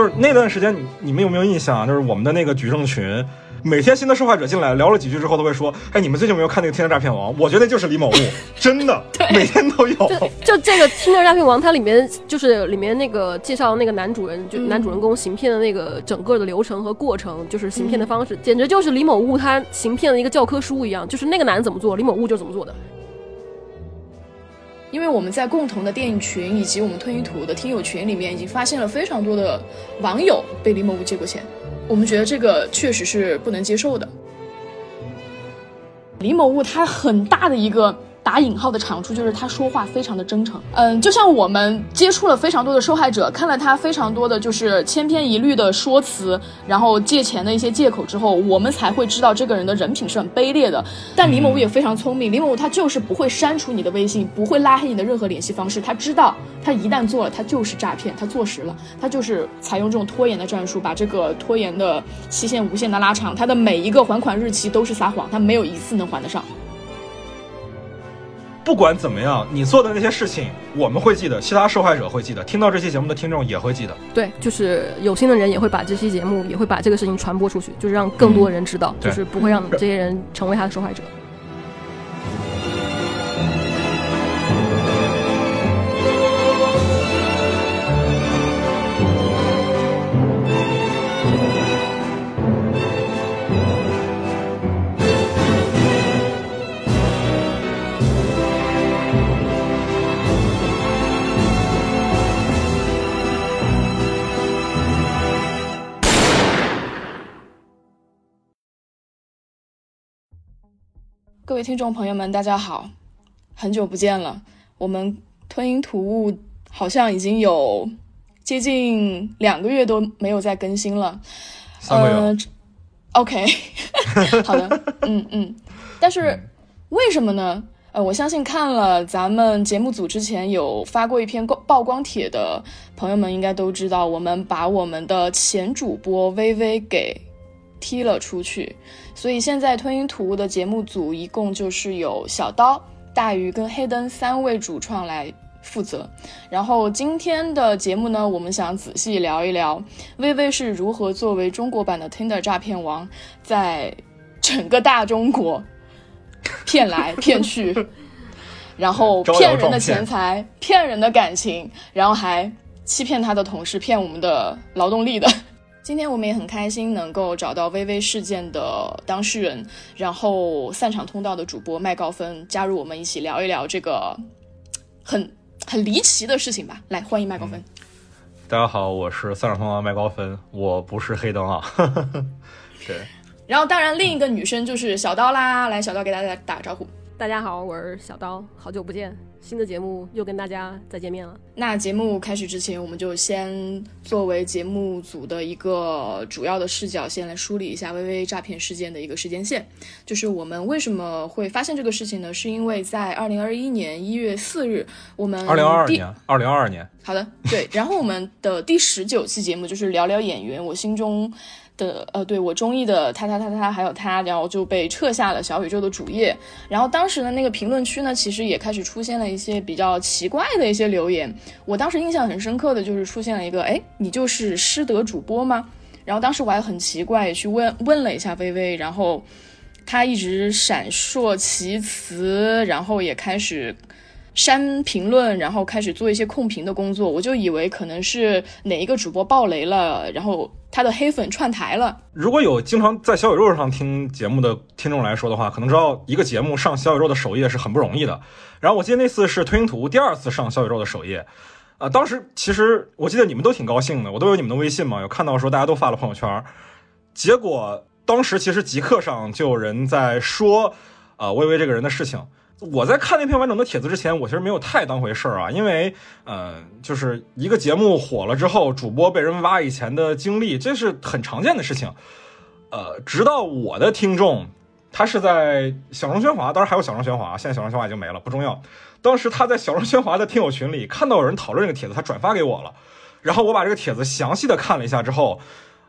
就是那段时间，你你们有没有印象啊？就是我们的那个举证群。每天新的受害者进来聊了几句之后，都会说：“哎，你们最近有没有看那个《天车诈骗王》？我觉得就是李某物，真的，每天都有。就这个《天车诈骗王》，它里面就是里面那个介绍那个男主人，就男主人公行骗的那个整个的流程和过程，就是行骗的方式，简直就是李某物他行骗的一个教科书一样。就是那个男怎么做，李某物就怎么做的。因为我们在共同的电影群以及我们吞云吐雾的听友群里面，已经发现了非常多的网友被李某物借过钱。我们觉得这个确实是不能接受的。李某物他很大的一个。打引号的长处就是他说话非常的真诚，嗯，就像我们接触了非常多的受害者，看了他非常多的就是千篇一律的说辞，然后借钱的一些借口之后，我们才会知道这个人的人品是很卑劣的。但李某也非常聪明，李某他就是不会删除你的微信，不会拉黑你的任何联系方式，他知道他一旦做了，他就是诈骗，他坐实了，他就是采用这种拖延的战术，把这个拖延的期限无限的拉长，他的每一个还款日期都是撒谎，他没有一次能还得上。不管怎么样，你做的那些事情，我们会记得，其他受害者会记得，听到这期节目的听众也会记得。对，就是有心的人也会把这期节目，也会把这个事情传播出去，就是让更多人知道，就是不会让这些人成为他的受害者。各位听众朋友们，大家好，很久不见了。我们吞云吐雾好像已经有接近两个月都没有再更新了。呃，OK，好的，嗯嗯。但是为什么呢？呃，我相信看了咱们节目组之前有发过一篇曝光帖的朋友们，应该都知道，我们把我们的前主播微微给。踢了出去，所以现在吞云吐雾的节目组一共就是有小刀、大鱼跟黑灯三位主创来负责。然后今天的节目呢，我们想仔细聊一聊微微是如何作为中国版的 Tinder 诈骗王，在整个大中国骗来 骗去，然后骗人的钱财、骗人的感情，然后还欺骗他的同事、骗我们的劳动力的。今天我们也很开心能够找到微微事件的当事人，然后散场通道的主播麦高芬加入我们一起聊一聊这个很很离奇的事情吧。来，欢迎麦高芬。大家好，我是散场通道麦高芬，我不是黑灯啊。对。然后当然另一个女生就是小刀啦，来，小刀给大家打个招呼。大家好，我是小刀，好久不见。新的节目又跟大家再见面了。那节目开始之前，我们就先作为节目组的一个主要的视角，先来梳理一下微微诈骗事件的一个时间线。就是我们为什么会发现这个事情呢？是因为在二零二一年一月四日，我们二零二二年，二零二二年。好的，对。然后我们的第十九期节目就是聊聊演员，我心中。的呃，对我中意的他他他他还有他，然后就被撤下了小宇宙的主页。然后当时的那个评论区呢，其实也开始出现了一些比较奇怪的一些留言。我当时印象很深刻的就是出现了一个，哎，你就是师德主播吗？然后当时我还很奇怪，去问问了一下微微，然后他一直闪烁其词，然后也开始。删评论，然后开始做一些控评的工作，我就以为可能是哪一个主播爆雷了，然后他的黑粉串台了。如果有经常在小宇宙上听节目的听众来说的话，可能知道一个节目上小宇宙的首页是很不容易的。然后我记得那次是推云图第二次上小宇宙的首页，呃，当时其实我记得你们都挺高兴的，我都有你们的微信嘛，有看到说大家都发了朋友圈。结果当时其实极客上就有人在说，啊，微微这个人的事情。我在看那篇完整的帖子之前，我其实没有太当回事儿啊，因为，呃，就是一个节目火了之后，主播被人挖以前的经历，这是很常见的事情。呃，直到我的听众，他是在小众喧哗，当然还有小众喧哗，现在小众喧哗已经没了，不重要。当时他在小众喧哗的听友群里看到有人讨论这个帖子，他转发给我了，然后我把这个帖子详细的看了一下之后，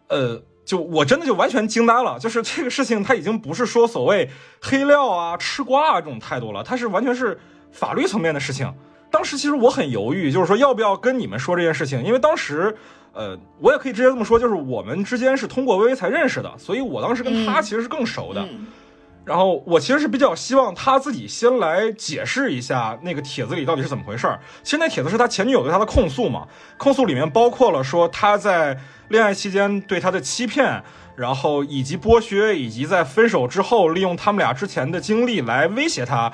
呃。就我真的就完全惊呆了，就是这个事情，他已经不是说所谓黑料啊、吃瓜啊这种态度了，他是完全是法律层面的事情。当时其实我很犹豫，就是说要不要跟你们说这件事情，因为当时呃，我也可以直接这么说，就是我们之间是通过微微才认识的，所以我当时跟他嗯其实是更熟的。嗯然后我其实是比较希望他自己先来解释一下那个帖子里到底是怎么回事儿。其实那帖子是他前女友对他的控诉嘛，控诉里面包括了说他在恋爱期间对他的欺骗，然后以及剥削，以及在分手之后利用他们俩之前的经历来威胁他。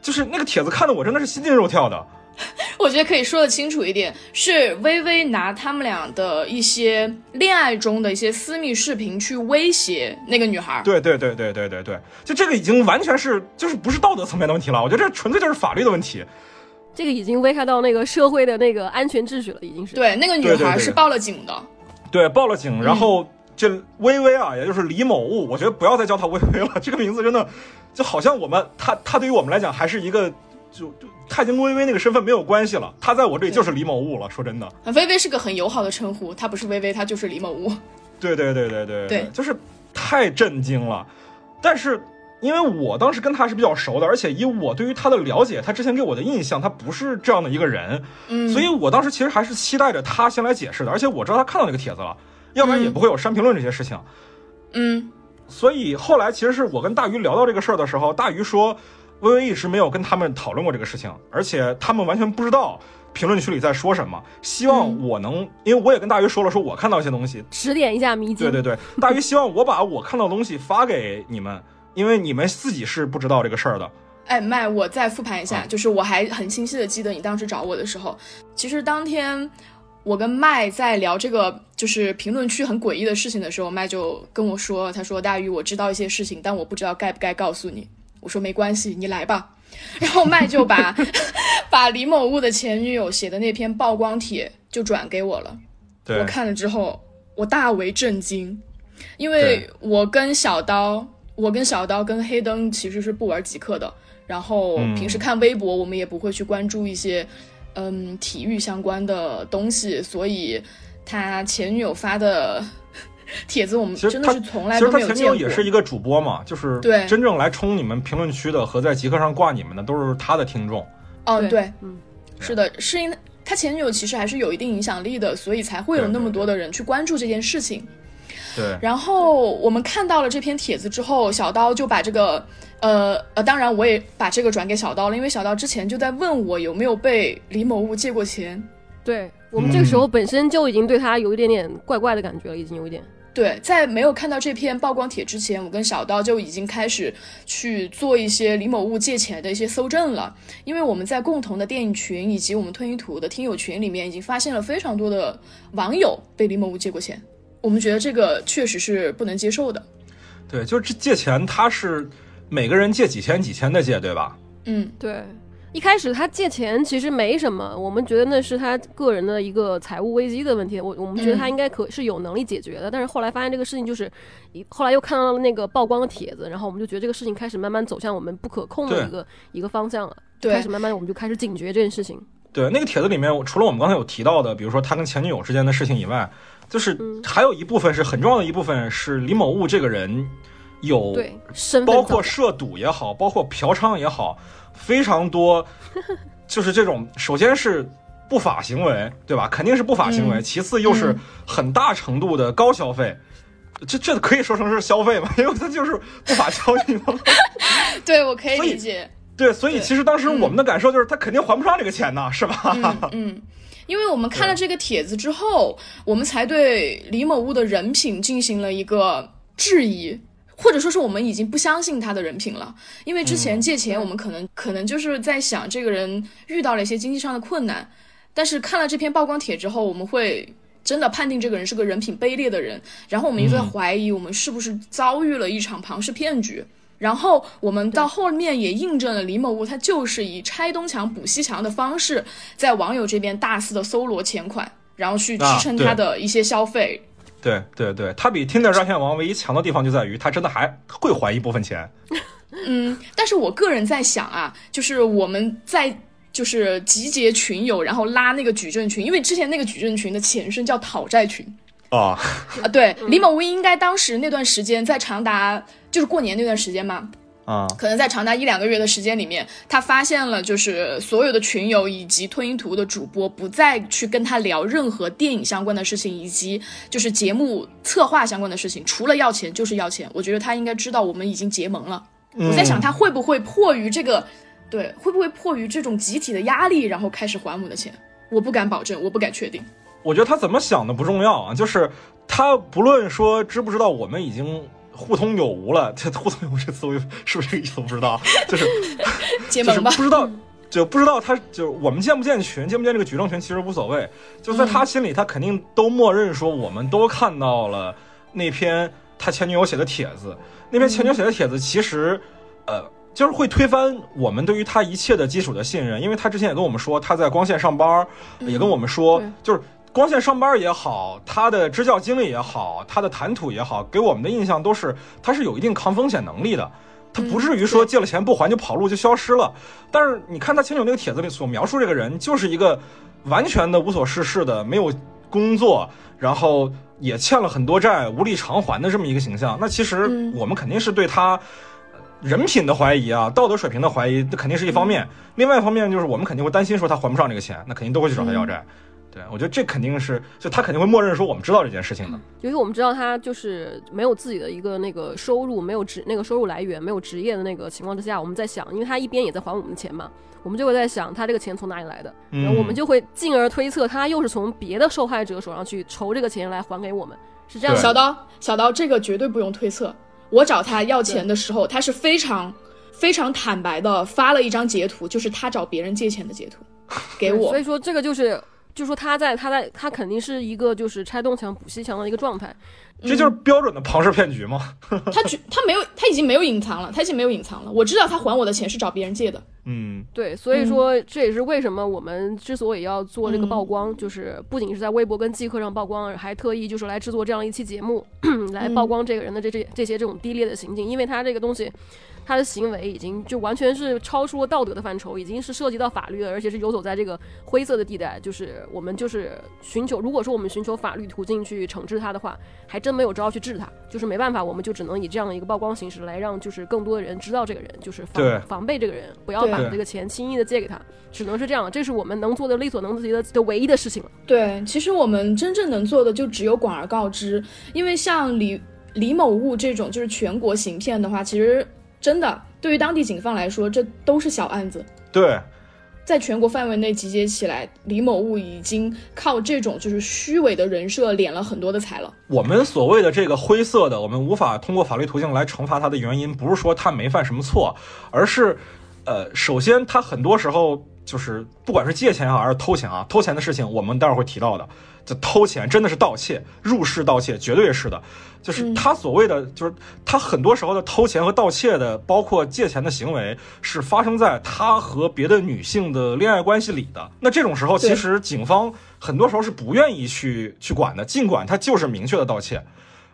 就是那个帖子看的我真的是心惊肉跳的。我觉得可以说的清楚一点，是微微拿他们俩的一些恋爱中的一些私密视频去威胁那个女孩。对对对对对对对，就这个已经完全是就是不是道德层面的问题了，我觉得这纯粹就是法律的问题。这个已经危害到那个社会的那个安全秩序了，已经是。对，那个女孩是报了警的。对，报了警，然后这微微啊，也就是李某物，我觉得不要再叫她微微了，这个名字真的就好像我们她她对于我们来讲还是一个就就他已经跟微微那个身份没有关系了，他在我这里就是李某物了。说真的，微微是个很友好的称呼，他不是微微，他就是李某物。对对对对对对就是太震惊了。但是因为我当时跟他是比较熟的，而且以我对于他的了解，他之前给我的印象，他不是这样的一个人，嗯，所以我当时其实还是期待着他先来解释的，而且我知道他看到那个帖子了，要不然也不会有删评论这些事情。嗯所以后来其实是我跟大鱼聊到这个事儿的时候，大鱼说，微微一直没有跟他们讨论过这个事情，而且他们完全不知道评论区里在说什么。希望我能，因为我也跟大鱼说了，说我看到一些东西，指点一下迷津。对对对，大鱼希望我把我看到的东西发给你们，因为你们自己是不知道这个事儿的。哎，麦，我再复盘一下，啊就是我还很清晰的记得你当时找我的时候，其实当天我跟麦在聊这个就是评论区很诡异的事情的时候，麦就跟我说，他说大鱼，我知道一些事情，但我不知道该不该告诉你。我说没关系，你来吧。然后麦就把 把李某物的前女友写的那篇曝光帖就转给我了。我，看了之后，我大为震惊，因为我跟小刀，我跟小刀跟黑灯其实是不玩极客的，然后嗯平时看微博，我们也不会去关注一些嗯体育相关的东西，所以他前女友发的帖子，我们其实他真的是从来其实他都没有见过。前女友也是一个主播嘛，就是对真正来冲你们评论区的和在极客上挂你们的都是他的听众。嗯，对对，嗯，是的，是因他前女友其实还是有一定影响力的，所以才会有那么多的人去关注这件事情。对，然后我们看到了这篇帖子之后，小刀就把这个，呃呃，当然我也把这个转给小刀了，因为小刀之前就在问我有没有被李某物借过钱。对我们这个时候嗯本身就已经对他有一点点怪怪的感觉了，已经有一点。对，在没有看到这篇曝光帖之前，我跟小刀就已经开始去做一些李某物借钱的一些搜证了，因为我们在共同的电影群以及我们吞云吐的听友群里面，已经发现了非常多的网友被李某物借过钱，我们觉得这个确实是不能接受的。对，就是这借钱，他是每个人借几千几千的借，对吧？嗯，对，一开始他借钱其实没什么，我们觉得那是他个人的一个财务危机的问题，我我们觉得他应该可是有能力解决的。但是后来发现这个事情就是，一后来又看到了那个曝光的帖子，然后我们就觉得这个事情开始慢慢走向我们不可控的一个一个方向了。对开始慢慢我们就开始警觉这件事情。对，那个帖子里面，我除了我们刚才有提到的，比如说他跟前女友之间的事情以外，就是嗯还有一部分是很重要的一部分是李某物这个人有包括涉赌也好，包括嫖娼也好，非常多，就是这种首先是不法行为，对吧？肯定是不法行为，嗯其次又是嗯很大程度的高消费。这这可以说成是消费吗？因为它就是不法交易嘛。对我可以理解。对，所以其实当时我们的感受就是他肯定还不上这个钱呢，是吧？嗯嗯，因为我们看了这个帖子之后，我们才对李某物的人品进行了一个质疑。或者说是我们已经不相信他的人品了，因为之前借钱，我们可能、可能就是在想这个人遇到了一些经济上的困难，但是看了这篇曝光帖之后，我们会真的判定这个人是个人品卑劣的人，然后我们又在怀疑我们是不是遭遇了一场庞氏骗局。然后我们到后面也印证了李某物他就是以拆东墙补西墙的方式，在网友这边大肆的搜罗钱款，然后去支啊撑他的一些消费。对对对，他比 Tinder 诈骗王唯一强的地方就在于他真的还会还一部分钱。嗯，但是我个人在想啊，就是我们在就是集结群友，然后拉那个矩阵群，因为之前那个矩阵群的前身叫讨债群啊，啊。对，李某威应该当时那段时间在长达就是过年那段时间嘛，啊，可能在长达一两个月的时间里面，他发现了就是所有的群友以及吞音图的主播不再去跟他聊任何电影相关的事情，以及就是节目策划相关的事情，除了要钱就是要钱。我觉得他应该知道我们已经结盟了。我在想他会不会迫于这个，对，会不会迫于这种集体的压力，然后开始还我们的钱？我不敢保证，我不敢确定。我觉得他怎么想的不重要啊，就是他不论说知不知道我们已经。互通有无了，这互通有无这词我 是不是这个意思？不知道，就是结盟吧，不知道就不知道他就我们建不建群，建不建这个举证群其实无所谓，就在他心里，他肯定都默认说我们都看到了那篇他前女友写的帖子，那篇前女友写的帖子其实呃就是会推翻我们对于他一切的基础的信任，因为他之前也跟我们说他在光线上班，也跟我们说就是。光线上班也好，他的支教经历也好，他的谈吐也好，给我们的印象都是他是有一定抗风险能力的，他不至于说借了钱不还就跑路就消失了。但是你看他前女友那个帖子里所描述这个人，就是一个完全的无所事事的，没有工作，然后也欠了很多债，无力偿还的这么一个形象。那其实我们肯定是对他人品的怀疑啊，道德水平的怀疑，这肯定是一方面。另外一方面就是我们肯定会担心说他还不上这个钱，那肯定都会去找他要债。对，我觉得这肯定是，就他肯定会默认说我们知道这件事情的。尤其我们知道他就是没有自己的一个那个收入，没有职那个收入来源，没有职业的那个情况之下，我们在想，因为他一边也在还我们的钱嘛，我们就会在想他这个钱从哪里来的，然后我们就会进而推测他又是从别的受害者手上去筹这个钱来还给我们，是这样。小刀，小刀，这个绝对不用推测。我找他要钱的时候，他是非常非常坦白的发了一张截图，就是他找别人借钱的截图 给我。所以说这个就是。就说他在他在他肯定是一个就是拆东墙补西墙的一个状态，这就是标准的庞氏骗局吗？他他他没有他已经没有隐藏了，他已经没有隐藏了。我知道他还我的钱是找别人借的。嗯，对，所以说这也是为什么我们之所以要做这个曝光，就是不仅是在微博跟即刻上曝光，还特意就是来制作这样一期节目，来曝光这个人的这这这些这种低劣的行径，因为他这个东西。他的行为已经就完全是超出了道德的范畴，已经是涉及到法律了，而且是游走在这个灰色的地带。就是我们就是寻求，如果说我们寻求法律途径去惩治他的话，还真没有招去治他。就是没办法，我们就只能以这样的一个曝光形式来让就是更多的人知道这个人，就是防防备这个人，不要把这个钱轻易的借给他。只能是这样，这是我们能做的力所能及的的唯一的事情了。对，其实我们真正能做的就只有广而告之，因为像李李某物这种就是全国行骗的话，其实。真的，对于当地警方来说，这都是小案子。对，在全国范围内集结起来，李某物已经靠这种就是虚伪的人设敛了很多的财了。我们所谓的这个灰色的，我们无法通过法律途径来惩罚他的原因，不是说他没犯什么错，而是，呃，首先他很多时候就是不管是借钱也好，还是偷钱啊，偷钱的事情，我们待会儿会提到的。这偷钱真的是盗窃，入室盗窃绝对是的。就是他所谓的，就是他很多时候的偷钱和盗窃的，包括借钱的行为，是发生在他和别的女性的恋爱关系里的。那这种时候，其实警方很多时候是不愿意去去管的，尽管他就是明确的盗窃，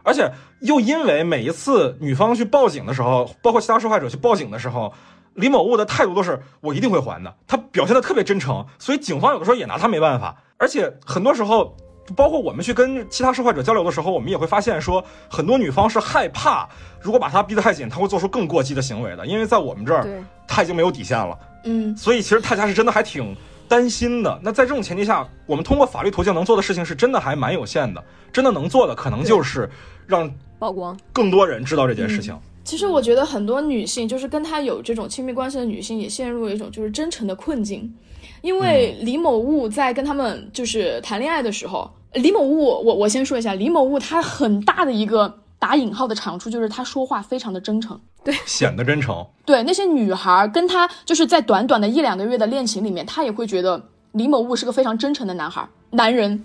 而且又因为每一次女方去报警的时候，包括其他受害者去报警的时候，李某物的态度都是我一定会还的，他表现的特别真诚，所以警方有的时候也拿他没办法。而且很多时候。包括我们去跟其他受害者交流的时候，我们也会发现说，很多女方是害怕，如果把他逼得太紧，他会做出更过激的行为的。因为在我们这儿，他已经没有底线了。嗯，所以其实大家是真的还挺担心的。那在这种前提下，我们通过法律途径能做的事情是真的还蛮有限的。真的能做的可能就是让曝光更多人知道这件事情。其实我觉得很多女性，就是跟他有这种亲密关系的女性，也陷入了一种就是真诚的困境。因为李某物在跟他们就是谈恋爱的时候，李某物，我我先说一下，李某物他很大的一个打引号的长处就是他说话非常的真诚，对，显得真诚。对那些女孩跟他就是在短短的一两个月的恋情里面，他也会觉得李某物是个非常真诚的男孩男人。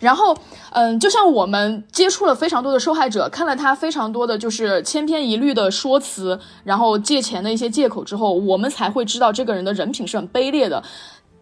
然后，嗯，就像我们接触了非常多的受害者，看了他非常多的就是千篇一律的说辞，然后借钱的一些借口之后，我们才会知道这个人的人品是很卑劣的。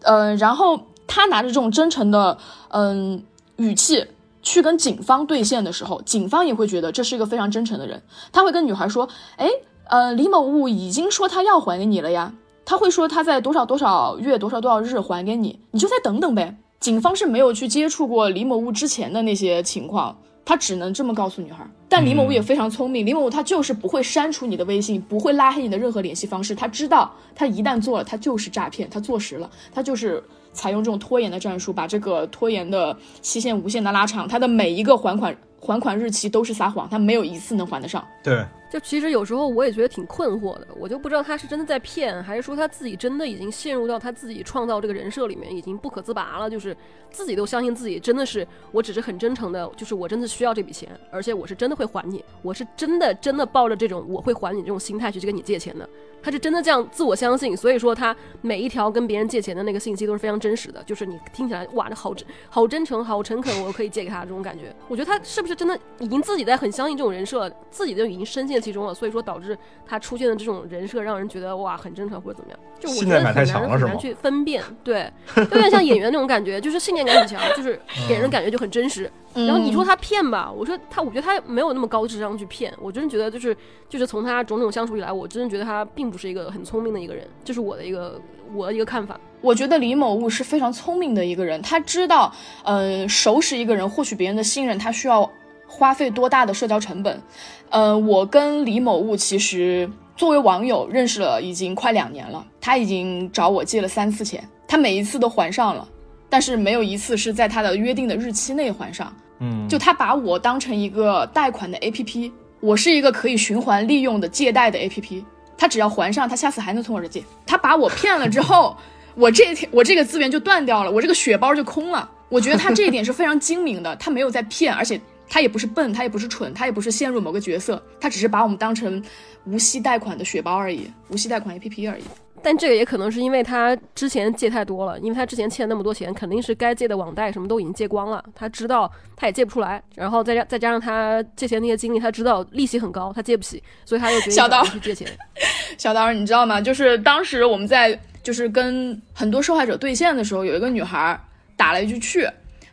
嗯，然后他拿着这种真诚的嗯语气去跟警方对线的时候，警方也会觉得这是一个非常真诚的人。他会跟女孩说：“哎，呃，李某物已经说他要还给你了呀。”他会说他在多少多少月多少多少日还给你，你就再等等呗。警方是没有去接触过李某物之前的那些情况。他只能这么告诉女孩。但李某物也非常聪明，李某物他就是不会删除你的微信，不会拉黑你的任何联系方式。他知道，他一旦做了，他就是诈骗，他坐实了，他就是采用这种拖延的战术，把这个拖延的期限无限的拉长，他的每一个还款还款日期都是撒谎，他没有一次能还得上。对。就其实有时候我也觉得挺困惑的，我就不知道他是真的在骗，还是说他自己真的已经陷入到他自己创造这个人设里面，已经不可自拔了。就是自己都相信自己真的是，我只是很真诚的，就是我真的需要这笔钱，而且我是真的会还你，我是真的真的抱着这种我会还你这种心态去跟你借钱的。他是真的这样自我相信，所以说他每一条跟别人借钱的那个信息都是非常真实的，就是你听起来哇，这好真好真诚，好诚恳，我可以借给他这种感觉。我觉得他是不是真的已经自己在很相信这种人设，自己就已经深陷其中了，所以说导致他出现的这种人设让人觉得哇很真诚或者怎么样，就我觉得很难很难去分辨，对，有点像演员那种感觉，就是信念感很强，就是给人感觉就很真实。然后你说他骗吧，我说他，我觉得他没有那么高智商去骗，我真的觉得就是就是从他种种相处以来，我真的觉得他并不是一个很聪明的一个人，这是我的一个我的一个看法。我觉得李某物是非常聪明的一个人，他知道，呃，熟识一个人获取别人的信任，他需要花费多大的社交成本。呃，我跟李某物其实作为网友认识了已经快两年了，他已经找我借了三次钱，他每一次都还上了。但是没有一次是在他的约定的日期内还上，嗯，就他把我当成一个贷款的 A P P，我是一个可以循环利用的借贷的 A P P，他只要还上，他下次还能从我这借。他把我骗了之后，我这我这个资源就断掉了，我这个血包就空了。我觉得他这一点是非常精明的，他没有在骗，而且他也不是笨，他也不是蠢，他也不是陷入某个角色，他只是把我们当成无息贷款的血包而已，无息贷款 A P P 而已。但这个也可能是因为他之前借太多了，因为他之前欠那么多钱，肯定是该借的网贷什么都已经借光了。他知道他也借不出来，然后再加再加上他借钱那些经历，他知道利息很高，他借不起，所以他就决定去借钱。小刀，你知道吗？就是当时我们在就是跟很多受害者对线的时候，有一个女孩打了一句去，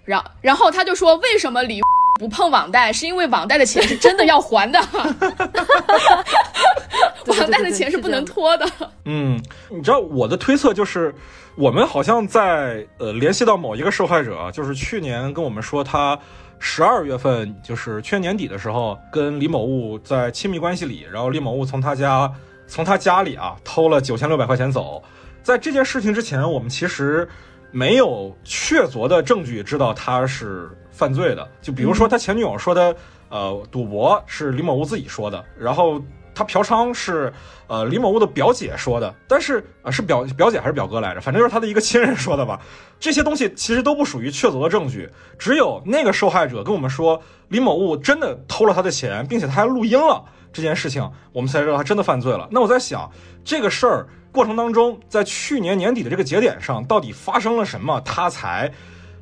然然后他就说为什么李。不碰网贷，是因为网贷的钱是真的要还的，网贷的钱是不能拖的。嗯，你知道我的推测就是，我们好像在呃联系到某一个受害者，就是去年跟我们说他十二月份，就是去年年底的时候，跟李某物在亲密关系里，然后李某物从他家从他家里啊偷了九千六百块钱走。在这件事情之前，我们其实没有确凿的证据知道他是。犯罪的，就比如说他前女友说的，呃，赌博是李某物自己说的，然后他嫖娼是，呃，李某物的表姐说的，但是啊，是表表姐还是表哥来着？反正就是他的一个亲人说的吧。这些东西其实都不属于确凿的证据，只有那个受害者跟我们说李某物真的偷了他的钱，并且他还录音了这件事情，我们才知道他真的犯罪了。那我在想，这个事儿过程当中，在去年年底的这个节点上，到底发生了什么，他才？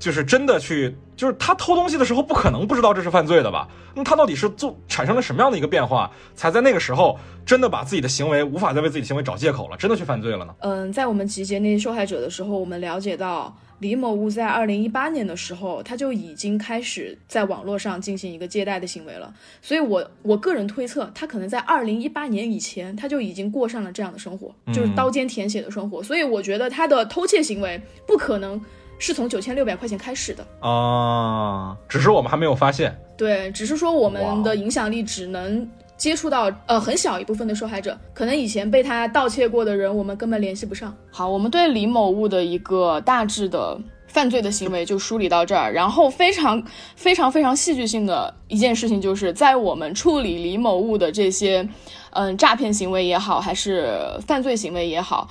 就是真的去，就是他偷东西的时候不可能不知道这是犯罪的吧？那他到底是做产生了什么样的一个变化，才在那个时候真的把自己的行为无法再为自己的行为找借口了，真的去犯罪了呢？嗯，在我们集结那些受害者的时候，我们了解到李某物在二零一八年的时候，他就已经开始在网络上进行一个借贷的行为了。所以，我我个人推测，他可能在二零一八年以前，他就已经过上了这样的生活，就是刀尖舔血的生活。所以，我觉得他的偷窃行为不可能。是从九千六百块钱开始的啊，只是我们还没有发现。对，只是说我们的影响力只能接触到呃很小一部分的受害者，可能以前被他盗窃过的人，我们根本联系不上。好，我们对李某物的一个大致的犯罪的行为就梳理到这儿，然后非常非常非常戏剧性的一件事情，就是在我们处理李某物的这些嗯诈骗行为也好，还是犯罪行为也好，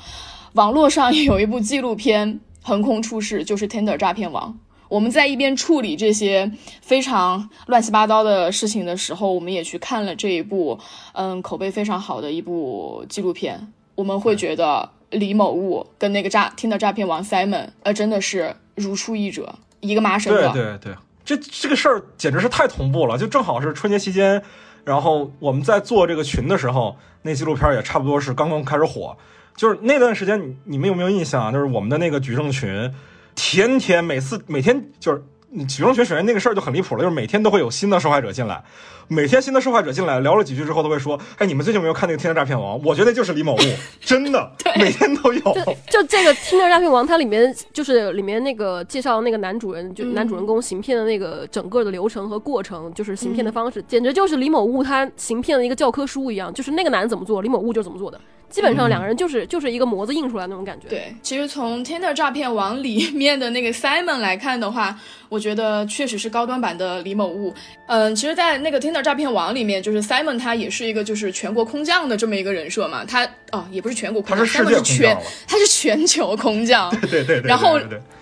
网络上 有一部纪录片。横空出世就是 Tender 诈骗王。我们在一边处理这些非常乱七八糟的事情的时候，我们也去看了这一部，嗯，口碑非常好的一部纪录片。我们会觉得李某物跟那个诈 Tender 诈骗王 Simon，呃，真的是如出一辙，一个妈生的。对对对，这这个事儿简直是太同步了，就正好是春节期间，然后我们在做这个群的时候，那纪录片也差不多是刚刚开始火。就是那段时间，你你们有没有印象啊？就是我们的那个举证群，天天每次每天就是举证群，首先那个事儿就很离谱了，就是每天都会有新的受害者进来，每天新的受害者进来聊了几句之后都会说，哎，你们最近有没有看那个《天天诈骗王》？我觉得就是李某物，真的，每天都有。就这个《天天诈骗王》，它里面就是里面那个介绍那个男主人，就男主人公行骗的那个整个的流程和过程，就是行骗的方式，简直就是李某物他行骗的一个教科书一样，就是那个男怎么做，李某物就怎么做的。基本上两个人就是就是一个模子印出来那种感觉。对，其实从《Tinder 诈骗王》里面的那个 Simon 来看的话，我觉得确实是高端版的李某物。嗯，其实，在那个《Tinder 诈骗网》里面，就是 Simon 他也是一个就是全国空降的这么一个人设嘛。他哦，也不是全国空降，他是全他是全球空降。对对对。然后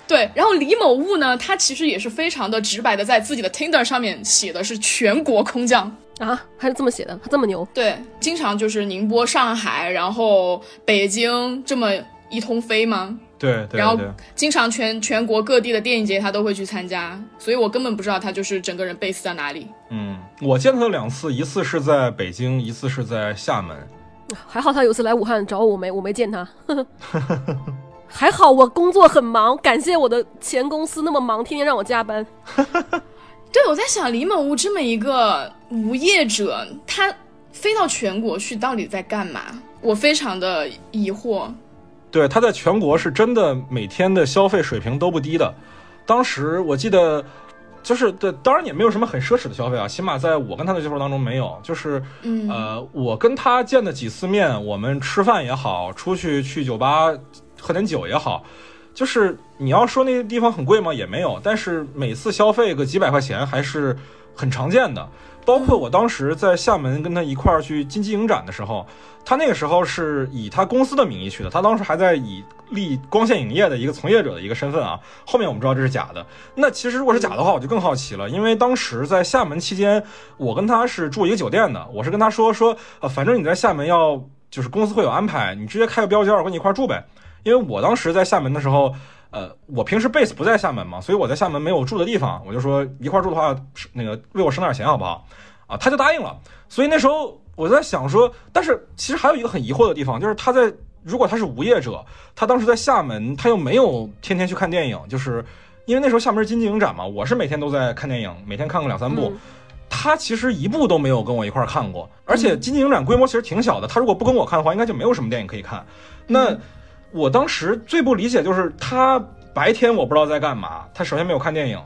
对，然后李某物呢，他其实也是非常的直白的，在自己的 Tinder 上面写的是全国空降。啊，他是这么写的，他这么牛。对，经常就是宁波、上海，然后北京这么一通飞吗？对，然后经常全全国各地的电影节他都会去参加，所以我根本不知道他就是整个人 base 在哪里。嗯，我见他两次，一次是在北京，一次是在厦门。还好他有次来武汉找我，没我没见他。还好我工作很忙，感谢我的前公司那么忙，天天让我加班。对，我在想李某物这么一个无业者，他飞到全国去到底在干嘛？我非常的疑惑。对，他在全国是真的每天的消费水平都不低的。当时我记得，就是对，当然也没有什么很奢侈的消费啊，起码在我跟他的接触当中没有。就是，呃，我跟他见的几次面，我们吃饭也好，出去去酒吧喝点酒也好。就是你要说那些地方很贵吗？也没有，但是每次消费个几百块钱还是很常见的。包括我当时在厦门跟他一块儿去金鸡影展的时候，他那个时候是以他公司的名义去的，他当时还在以立光线影业的一个从业者的一个身份啊。后面我们知道这是假的。那其实如果是假的话，我就更好奇了，因为当时在厦门期间，我跟他是住一个酒店的，我是跟他说说，呃，反正你在厦门要就是公司会有安排，你直接开个标间，我跟你一块儿住呗。因为我当时在厦门的时候，呃，我平时 base 不在厦门嘛，所以我在厦门没有住的地方，我就说一块住的话，那个为我省点钱好不好？啊，他就答应了。所以那时候我在想说，但是其实还有一个很疑惑的地方，就是他在如果他是无业者，他当时在厦门，他又没有天天去看电影，就是因为那时候厦门是金鸡影展嘛，我是每天都在看电影，每天看个两三部，他其实一部都没有跟我一块儿看过，而且金鸡影展规模其实挺小的，他如果不跟我看的话，应该就没有什么电影可以看。那我当时最不理解就是他白天我不知道在干嘛，他首先没有看电影，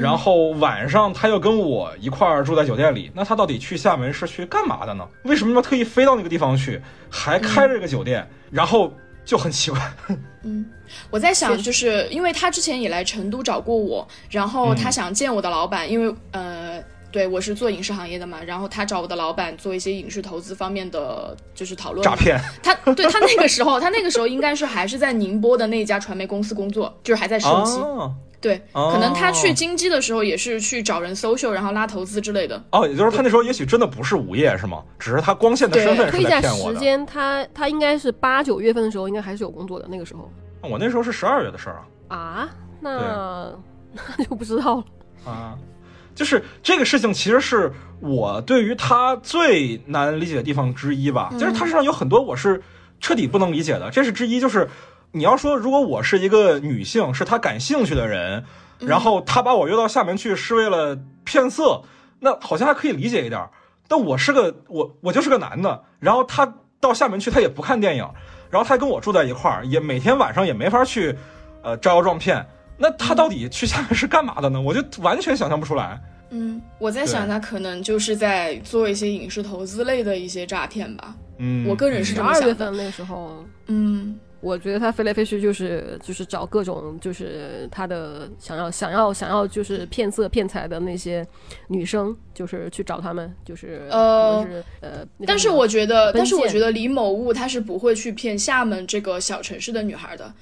然后晚上他又跟我一块儿住在酒店里，那他到底去厦门是去干嘛的呢？为什么要特意飞到那个地方去，还开着个酒店？然后就很奇怪。嗯，我在想，就是因为他之前也来成都找过我，然后他想见我的老板，因为呃。对，我是做影视行业的嘛，然后他找我的老板做一些影视投资方面的就是讨论。诈骗。他对他那个时候，他那个时候应该是还是在宁波的那家传媒公司工作，就是还在升级。对，可能他去金鸡的时候也是去找人 social，然后拉投资之类的。哦，也就是他那时候也许真的不是午夜是吗？只是他光线的身份是在骗我的。时间，他他应该是八九月份的时候，应该还是有工作的那个时候。我那时候是十二月的事儿啊。啊？那 那就不知道了。啊。就是这个事情，其实是我对于他最难理解的地方之一吧。就是他身上有很多我是彻底不能理解的，这是之一。就是你要说，如果我是一个女性，是他感兴趣的人，然后他把我约到厦门去是为了骗色，那好像还可以理解一点。但我是个我我就是个男的，然后他到厦门去，他也不看电影，然后他跟我住在一块儿，也每天晚上也没法去呃招摇撞骗。那他到底去厦门是干嘛的呢？我就完全想象不出来。嗯，我在想，他可能就是在做一些影视投资类的一些诈骗吧。嗯，我个人是这么想的。二月份那个时候，嗯。我觉得他飞来飞去就是就是找各种就是他的想要想要想要就是骗色骗财的那些女生，就是去找他们，就是呃呃。但是我觉得，但是我觉得李某物他是不会去骗厦门这个小城市的女孩的。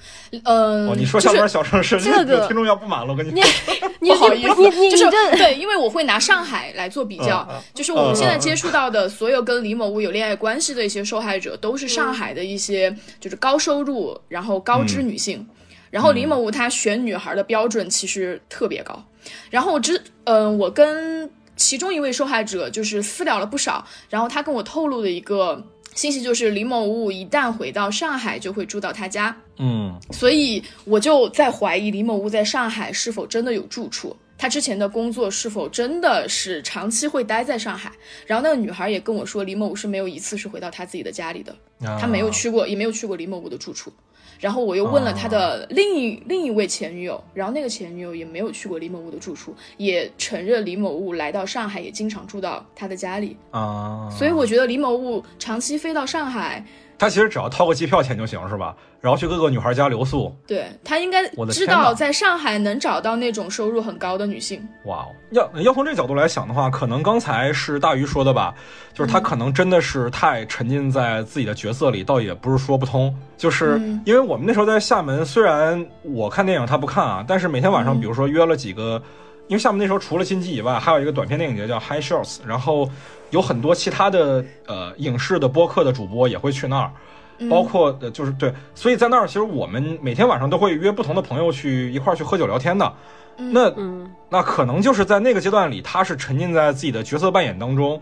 嗯，你说厦门小城市，这个听众要不满了，我跟你 不好意思，你就是对，因为我会拿上海来做比较，就是我们现在接触到的所有跟李某物有恋爱关系的一些受害者，都是上海的一些就是高收入。入，然后高知女性，然后李某物他选女孩的标准其实特别高，然后我知，嗯，我跟其中一位受害者就是私聊了不少，然后他跟我透露的一个信息就是李某物一旦回到上海就会住到他家，嗯，所以我就在怀疑李某物在上海是否真的有住处。他之前的工作是否真的是长期会待在上海。然后那个女孩也跟我说，李某是没有一次是回到他自己的家里的，他没有去过，也没有去过李某屋的住处。然后我又问了他的另一另一位前女友，然后那个前女友也没有去过李某屋的住处，也承认李某物来到上海也经常住到他的家里啊。所以我觉得李某物长期飞到上海。他其实只要掏个机票钱就行，是吧？然后去各个女孩家留宿。对他应该知道在上海能找到那种收入很高的女性。哇，要要从这个角度来想的话，可能刚才是大鱼说的吧，就是他可能真的是太沉浸在自己的角色里，倒也不是说不通。就是因为我们那时候在厦门，虽然我看电影他不看啊，但是每天晚上，比如说约了几个，因为厦门那时候除了金鸡以外，还有一个短片电影节叫 High Shorts，然后。有很多其他的呃影视的播客的主播也会去那儿，包括呃就是对，所以在那儿其实我们每天晚上都会约不同的朋友去一块儿去喝酒聊天的。那那可能就是在那个阶段里，他是沉浸在自己的角色扮演当中。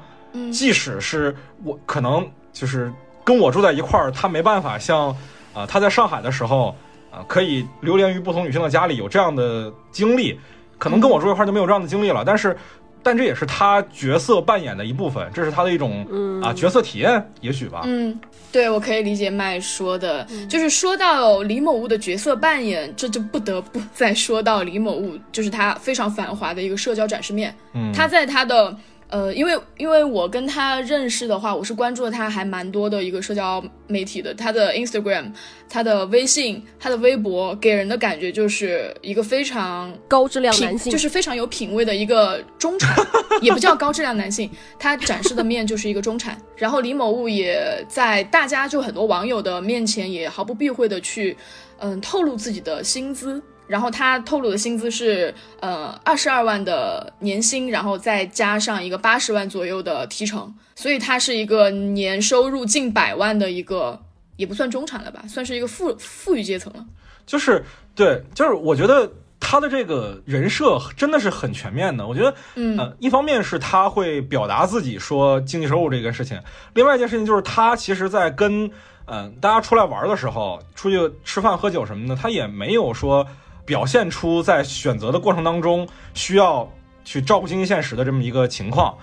即使是我可能就是跟我住在一块儿，他没办法像啊他在上海的时候啊可以流连于不同女性的家里有这样的经历，可能跟我住一块儿就没有这样的经历了。但是。但这也是他角色扮演的一部分，这是他的一种啊角色体验，也许吧。嗯，对，我可以理解麦说的，就是说到李某物的角色扮演，这就不得不再说到李某物，就是他非常繁华的一个社交展示面。嗯，他在他的。呃，因为因为我跟他认识的话，我是关注了他还蛮多的一个社交媒体的，他的 Instagram、他的微信、他的微博，给人的感觉就是一个非常高质量男性，就是非常有品位的一个中产，也不叫高质量男性，他展示的面就是一个中产。然后李某物也在大家就很多网友的面前也毫不避讳的去，嗯，透露自己的薪资。然后他透露的薪资是，呃，二十二万的年薪，然后再加上一个八十万左右的提成，所以他是一个年收入近百万的一个，也不算中产了吧，算是一个富富裕阶层了。就是对，就是我觉得他的这个人设真的是很全面的。我觉得，嗯，一方面是他会表达自己说经济收入这个事情，另外一件事情就是他其实在跟嗯大家出来玩的时候，出去吃饭喝酒什么的，他也没有说。表现出在选择的过程当中需要去照顾经济现实的这么一个情况，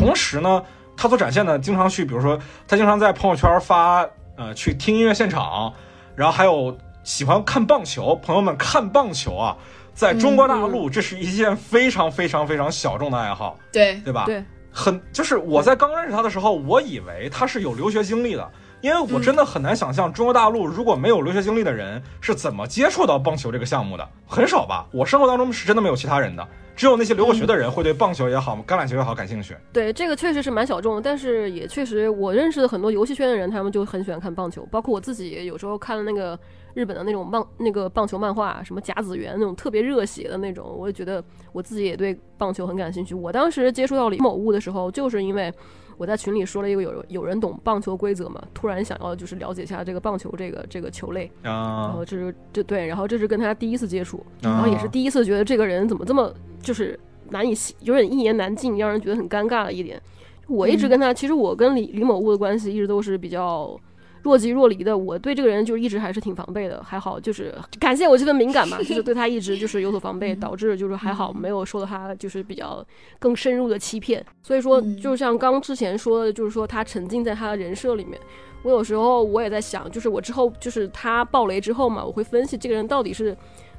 同时呢，他所展现的经常去，比如说他经常在朋友圈发，呃，去听音乐现场，然后还有喜欢看棒球，朋友们看棒球啊，在中国大陆这是一件非常非常非常小众的爱好，对对吧？对，很就是我在刚认识他的时候，我以为他是有留学经历的。因为我真的很难想象中国大陆如果没有留学经历的人是怎么接触到棒球这个项目的，很少吧？我生活当中是真的没有其他人的，只有那些留过学的人会对棒球也好、橄榄球也好感兴趣。对，这个确实是蛮小众，但是也确实我认识的很多游戏圈的人，他们就很喜欢看棒球，包括我自己有时候看了那个日本的那种棒那个棒球漫画，什么甲子园那种特别热血的那种，我也觉得我自己也对棒球很感兴趣。我当时接触到李某物的时候，就是因为。我在群里说了一个有有人懂棒球规则嘛，突然想要就是了解一下这个棒球这个这个球类，然后这是这对，然后这是跟他第一次接触，然后也是第一次觉得这个人怎么这么就是难以有点一言难尽，让人觉得很尴尬的一点。我一直跟他，其实我跟李李某物的关系一直都是比较。若即若离的，我对这个人就一直还是挺防备的，还好就是感谢我这份敏感吧，就是对他一直就是有所防备，导致就是还好没有受到他就是比较更深入的欺骗。所以说，就像刚之前说的，就是说他沉浸在他的人设里面。我有时候我也在想，就是我之后就是他爆雷之后嘛，我会分析这个人到底是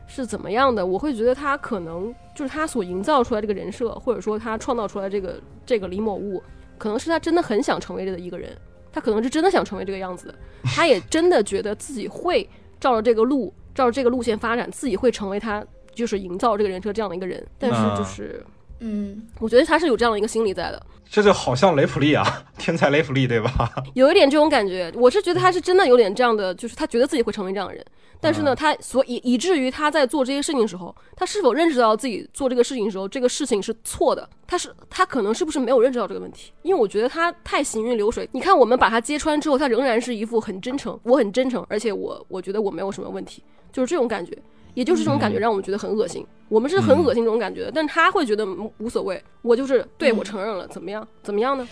是怎么样的。我会觉得他可能就是他所营造出来这个人设，或者说他创造出来这个这个李某物，可能是他真的很想成为的一个人。他可能是真的想成为这个样子的，他也真的觉得自己会照着这个路，照着这个路线发展，自己会成为他就是营造这个人设这样的一个人。但是就是，嗯，我觉得他是有这样的一个心理在的。这就好像雷普利啊，天才雷普利，对吧？有一点这种感觉，我是觉得他是真的有点这样的，就是他觉得自己会成为这样的人。但是呢，他所以以至于他在做这些事情的时候，他是否认识到自己做这个事情的时候，这个事情是错的？他是他可能是不是没有认识到这个问题？因为我觉得他太行云流水。你看，我们把他揭穿之后，他仍然是一副很真诚，我很真诚，而且我我觉得我没有什么问题，就是这种感觉。也就是这种感觉让我们觉得很恶心。我们是很恶心这种感觉的，但他会觉得无所谓。我就是对我承认了，怎么样？怎么样呢？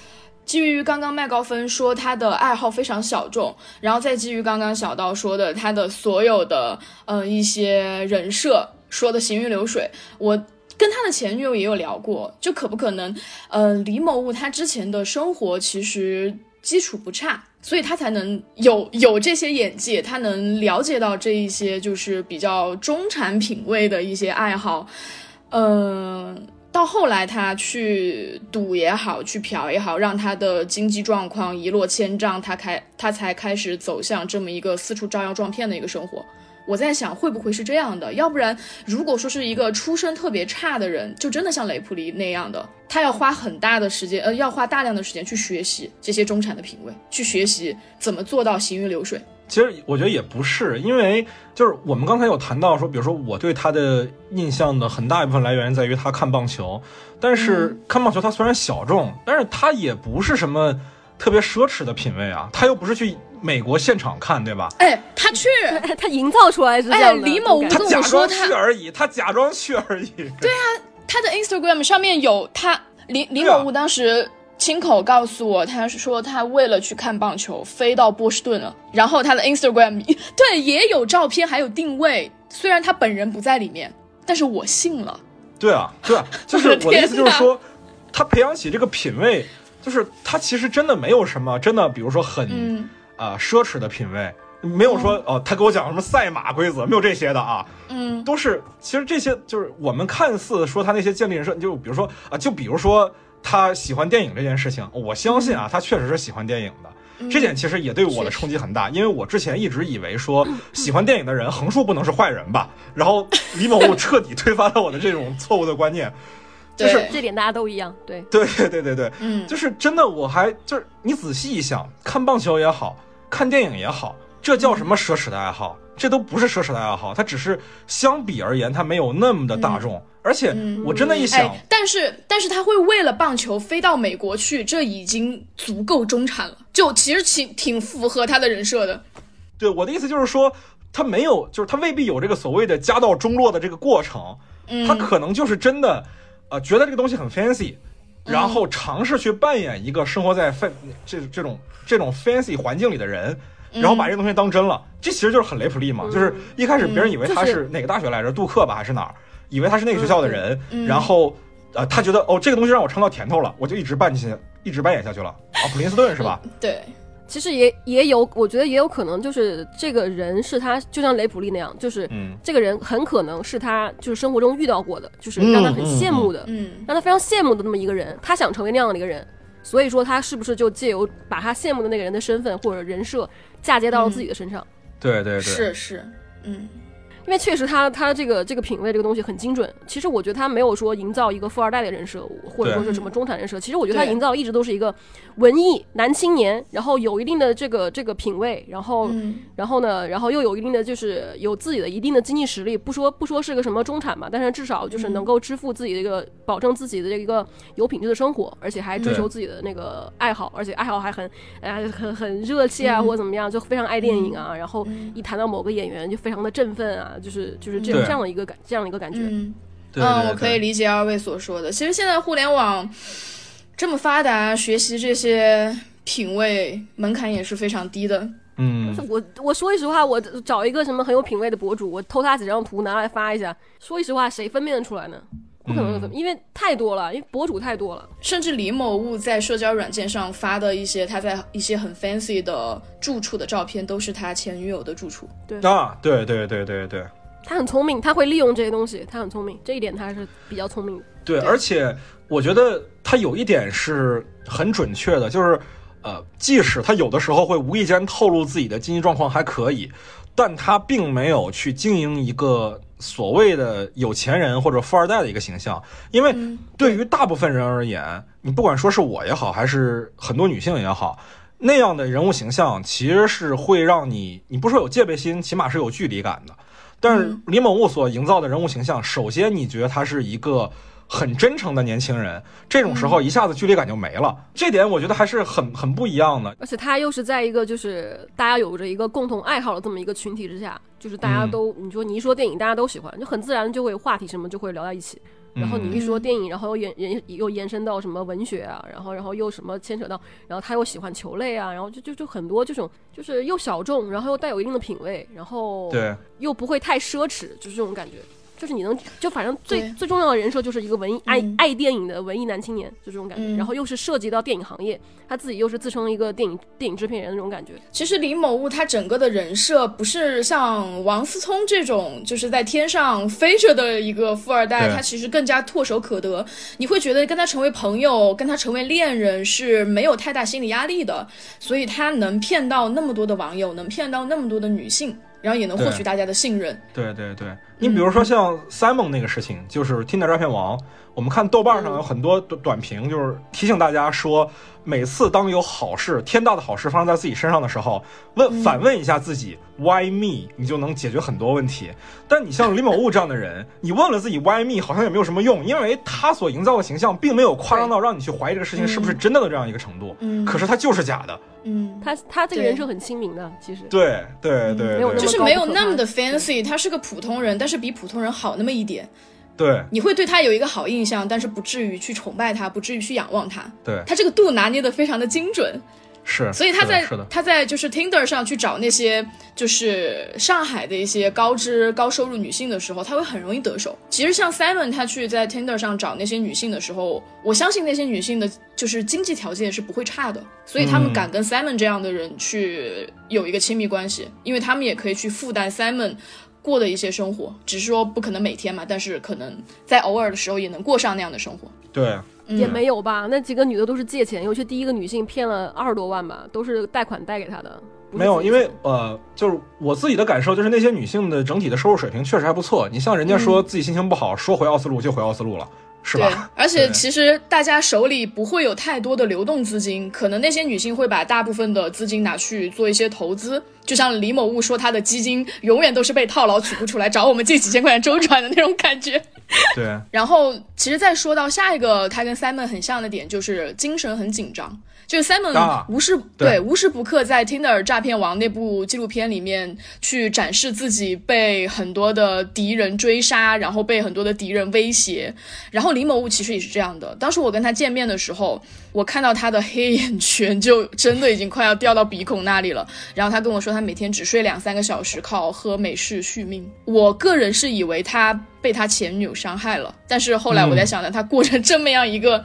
基于刚刚麦高芬说他的爱好非常小众，然后再基于刚刚小道说的他的所有的嗯一些人设说的行云流水，我跟他的前女友也有聊过，就可不可能，呃，李某物他之前的生活其实基础不差，所以他才能有有这些眼界，他能了解到这一些就是比较中产品味的一些爱好，嗯。到后来，他去赌也好，去嫖也好，让他的经济状况一落千丈，他开他才开始走向这么一个四处招摇撞骗的一个生活。我在想，会不会是这样的？要不然，如果说是一个出身特别差的人，就真的像雷普利那样的，他要花很大的时间，呃，要花大量的时间去学习这些中产的品味，去学习怎么做到行云流水。其实我觉得也不是，因为就是我们刚才有谈到说，比如说我对他的印象的很大一部分来源在于他看棒球，但是看棒球他虽然小众，但是他也不是什么特别奢侈的品味啊，他又不是去美国现场看，对吧？哎，他去，他营造出来是这样的。李某他假装去而已，他假装去而已。对啊，他的 Instagram 上面有他李李某物当时。亲口告诉我，他说他为了去看棒球飞到波士顿了，然后他的 Instagram 对也有照片，还有定位。虽然他本人不在里面，但是我信了。对啊，对啊，就是我的意思就是说，他培养起这个品味，就是他其实真的没有什么真的，比如说很啊奢侈的品味，没有说哦，他给我讲什么赛马规则，没有这些的啊。嗯，都是其实这些就是我们看似说他那些建立人设，就比如说啊，就比如说。他喜欢电影这件事情，我相信啊，他确实是喜欢电影的。这点其实也对我的冲击很大，因为我之前一直以为说喜欢电影的人横竖不能是坏人吧。然后 李某物彻底推翻了我的这种错误的观念，就是这点大家都一样。对 对对对对对，嗯，就是真的，我还就是你仔细一想，看棒球也好看电影也好，这叫什么奢侈的爱好？这都不是奢侈的爱好，它只是相比而言，它没有那么的大众。而且我真的一想，但是但是他会为了棒球飞到美国去，这已经足够中产了，就其实挺挺符合他的人设的。对我的意思就是说，他没有，就是他未必有这个所谓的家道中落的这个过程，他可能就是真的，呃，觉得这个东西很 fancy，然后尝试去扮演一个生活在 fan 这这种这种 fancy 环境里的人，然后把这个东西当真了，这其实就是很雷普利嘛，就是一开始别人以为他是哪个大学来着，杜克吧还是哪儿？以为他是那个学校的人，然后，呃，他觉得哦，这个东西让我尝到甜头了，我就一直扮进去，一直扮演下去了。啊，普林斯顿是吧？对，其实也也有，我觉得也有可能，就是这个人是他，就像雷普利那样，就是这个人很可能是他，就是生活中遇到过的，就是让他很羡慕的，嗯，让他非常羡慕的那么一个人，他想成为那样的一个人，所以说他是不是就借由把他羡慕的那个人的身份或者人设嫁接到了自己的身上？对对对，是是，嗯。因为确实他他这个这个品味这个东西很精准。其实我觉得他没有说营造一个富二代的人设，或者说是什么中产人设。其实我觉得他营造一直都是一个文艺男青年，然后有一定的这个这个品味，然后然后呢，然后又有一定的就是有自己的一定的经济实力。不说不说是个什么中产吧，但是至少就是能够支付自己的一个保证自己的这一个有品质的生活，而且还追求自己的那个爱好，而且爱好还很哎很很热切啊，或者怎么样，就非常爱电影啊。然后一谈到某个演员就非常的振奋啊。就是就是这样这样的一个感这样的一个感觉，嗯，嗯，我可以理解二位所说的。其实现在互联网这么发达，学习这些品味门槛也是非常低的。嗯，我我说句实话，我找一个什么很有品味的博主，我偷他几张图拿来发一下。说句实话，谁分辨得出来呢？不可能，因为太多了，因为博主太多了。甚至李某物在社交软件上发的一些他在一些很 fancy 的住处的照片，都是他前女友的住处。对啊，对对对对对，他很聪明，他会利用这些东西，他很聪明，这一点他是比较聪明的。对，而且我觉得他有一点是很准确的，就是呃，即使他有的时候会无意间透露自己的经济状况还可以，但他并没有去经营一个。所谓的有钱人或者富二代的一个形象，因为对于大部分人而言，你不管说是我也好，还是很多女性也好，那样的人物形象其实是会让你，你不说有戒备心，起码是有距离感的。但是李某物所营造的人物形象，首先你觉得他是一个。很真诚的年轻人，这种时候一下子距离感就没了，这点我觉得还是很很不一样的。而且他又是在一个就是大家有着一个共同爱好的这么一个群体之下，就是大家都你说你一说电影，大家都喜欢，就很自然就会话题什么就会聊在一起。然后你一说电影，然后又延延又延伸到什么文学啊，然后然后又什么牵扯到，然后他又喜欢球类啊，然后就就就很多这种就是又小众，然后又带有一定的品味，然后对又不会太奢侈，就是这种感觉。就是你能就反正最最重要的人设就是一个文艺爱、嗯爱电影的文艺男青年，就这种感觉。嗯然后又是涉及到电影行业，他自己又是自称一个电影电影制片人的那种感觉。其实李某物他整个的人设不是像王思聪这种就是在天上飞着的一个富二代，他其实更加唾手可得。你会觉得跟他成为朋友、跟他成为恋人是没有太大心理压力的，所以他能骗到那么多的网友，能骗到那么多的女性，然后也能获取大家的信任。对对对，你比如说像 Simon 那个事情，就是 Tinder 诈骗王，我们看豆瓣上有很多短短评，就是提醒大家说，每次当有好事、天大的好事发生在自己身上的时候，问反问一下自己 Why me，你就能解决很多问题。但你像李某物这样的人，你问了自己 Why me，好像也没有什么用，因为他所营造的形象并没有夸张到让你去怀疑这个事情是不是真的的这样一个程度。嗯。可是他就是假的。嗯，他他这个人设很亲民的，其实。对对对对，没有那么就是没有那么的 fancy，他是个普通人，但是比普通人好那么一点。对你会对他有一个好印象，但是不至于去崇拜他，不至于去仰望他。对，他这个度拿捏的非常的精准，是。所以他在他在就是 Tinder 上去找那些就是上海的一些高知高收入女性的时候，他会很容易得手。其实像 Simon 他去在 Tinder 上找那些女性的时候，我相信那些女性的就是经济条件是不会差的，所以他们嗯敢跟 Simon 这样的人去有一个亲密关系，因为他们也可以去负担 Simon。过的一些生活，只是说不可能每天嘛，但是可能在偶尔的时候也能过上那样的生活。对。也没有吧？那几个女的都是借钱，尤其第一个女性骗了二十多万吧，都是贷款贷给她的。没有，因为呃，就是我自己的感受，就是那些女性的整体的收入水平确实还不错。你像人家说自己心情不好，说回奥斯陆就回奥斯陆了，是而且其实大家手里不会有太多的流动资金，可能那些女性会把大部分的资金拿去做一些投资，就像李某物说他的基金永远都是被套牢取不出来，找我们借几千块钱周转的那种感觉。对然后，其实再说到下一个，他跟 Simon 很像的点就是精神很紧张。就是 Simon 啊无时、对对无时不刻在 Tinder 诈骗王那部纪录片里面去展示自己被很多的敌人追杀，然后被很多的敌人威胁。然后李某物其实也是这样的。当时我跟他见面的时候，我看到他的黑眼圈就真的已经快要掉到鼻孔那里了。然后他跟我说，他每天只睡两三个小时，靠喝美式续命。我个人是以为他被他前女友伤害了，但是后来我在想呢，他过着这么样一个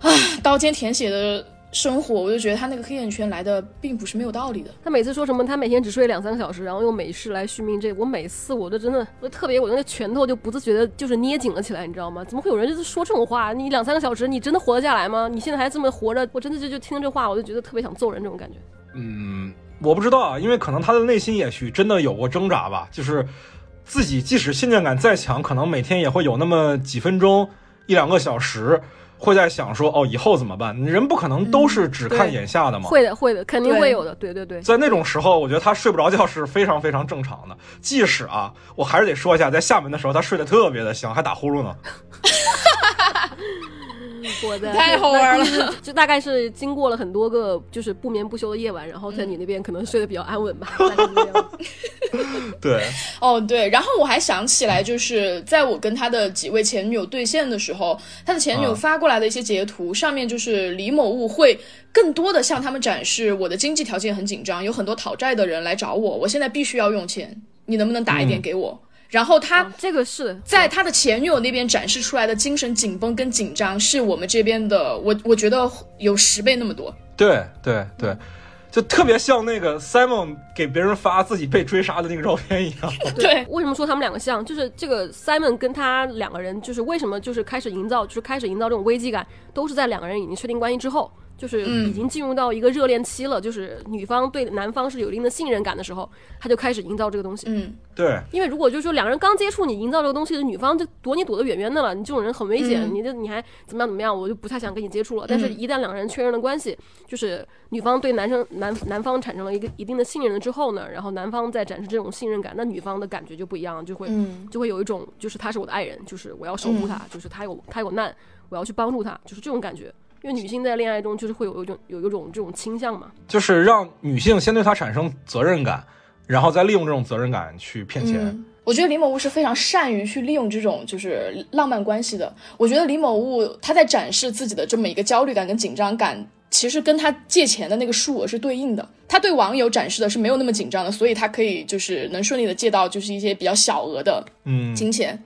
啊刀尖舔血的生活，我就觉得他那个黑眼圈来的并不是没有道理的。他每次说什么，他每天只睡两三个小时，然后用美式来续命，这我每次我都真的，我特别我那个拳头就不自觉的就是捏紧了起来，你知道吗？怎么会有人就是说这种话？你两三个小时，你真的活得下来吗？你现在还这么活着，我真的就就听这话，我就觉得特别想揍人这种感觉。嗯，我不知道啊，因为可能他的内心也许真的有过挣扎吧，就是自己即使信念感再强，可能每天也会有那么几分钟、一两个小时，会在想说，哦，以后怎么办？人不可能都是只看眼下的嘛。会的，会的，肯定会有的。对对对，在那种时候，我觉得他睡不着觉是非常非常正常的。即使啊，我还是得说一下，在厦门的时候，他睡得特别的香，还打呼噜呢。我的太好玩了。了，就大概是经过了很多个就是不眠不休的夜晚，然后在你那边可能睡得比较安稳吧。对，哦，对，然后我还想起来，就是在我跟他的几位前女友对线的时候，他的前女友啊发过来的一些截图，上面就是李某物会更多的向他们展示我的经济条件很紧张，有很多讨债的人来找我，我现在必须要用钱，你能不能打一点嗯。给我？然后他啊这个是，在他的前女友那边展示出来的精神紧绷跟紧张，是我们这边的，我我觉得有十倍那么多。对，对，对，就特别像那个 Simon 给别人发自己被追杀的那个照片一样。对，为什么说他们两个像？就是这个 Simon 跟他两个人，就是为什么就是开始营造，就是开始营造这种危机感，都是在两个人已经确定关系之后，就是嗯。已经进入到一个热恋期了，就是女方对男方是有一定的信任感的时候，他就开始营造这个东西。嗯，对，因为如果就是说两个人刚接触，你营造这个东西，女方就躲你躲得远远的了，你这种人很危险，嗯。你这你还怎么样怎么样，我就不太想跟你接触了。但是，嗯一旦两个人确认了关系，就是女方对男生男男方产生了一个一定的信任了之后呢，然后男方再展示这种信任感，那女方的感觉就不一样，就会、嗯。就会有一种就是他是我的爱人，就是我要守护他，就是他有他有难，我要去帮助他，就是这种感觉。因为女性在恋爱中就是会有一种有一种这种倾向嘛，就是让女性先对他产生责任感，然后再利用这种责任感去骗钱。嗯我觉得李某物是非常善于去利用这种就是浪漫关系的。我觉得李某物他在展示自己的这么一个焦虑感跟紧张感其实跟他借钱的那个数额是对应的。他对网友展示的是没有那么紧张的，所以他可以就是能顺利的借到就是一些比较小额的嗯，金钱。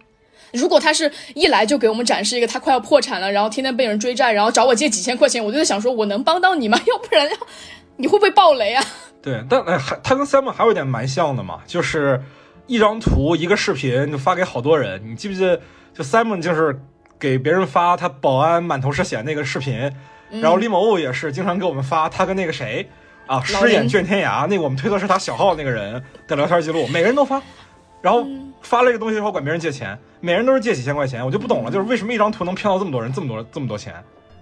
如果他是一来就给我们展示一个他快要破产了，然后天天被人追债，然后找我借几千块钱，我就在想说，我能帮到你吗？要不然要 你会不会爆雷啊？对，但哎，还他跟 Simon 还有一点蛮像的嘛，就是一张图一个视频就发给好多人。你记不记得，就 Simon 就是给别人发他保安满头是血那个视频，然后李某物也是经常给我们发他跟那个谁啊老失眼林卷天涯那个我们推测是他小号那个人的聊天记录，每个人都发，然后发了一个东西之后管别人借钱，每人都是借几千块钱，我就不懂了，就是为什么一张图能骗到这么多人这么多这么多钱？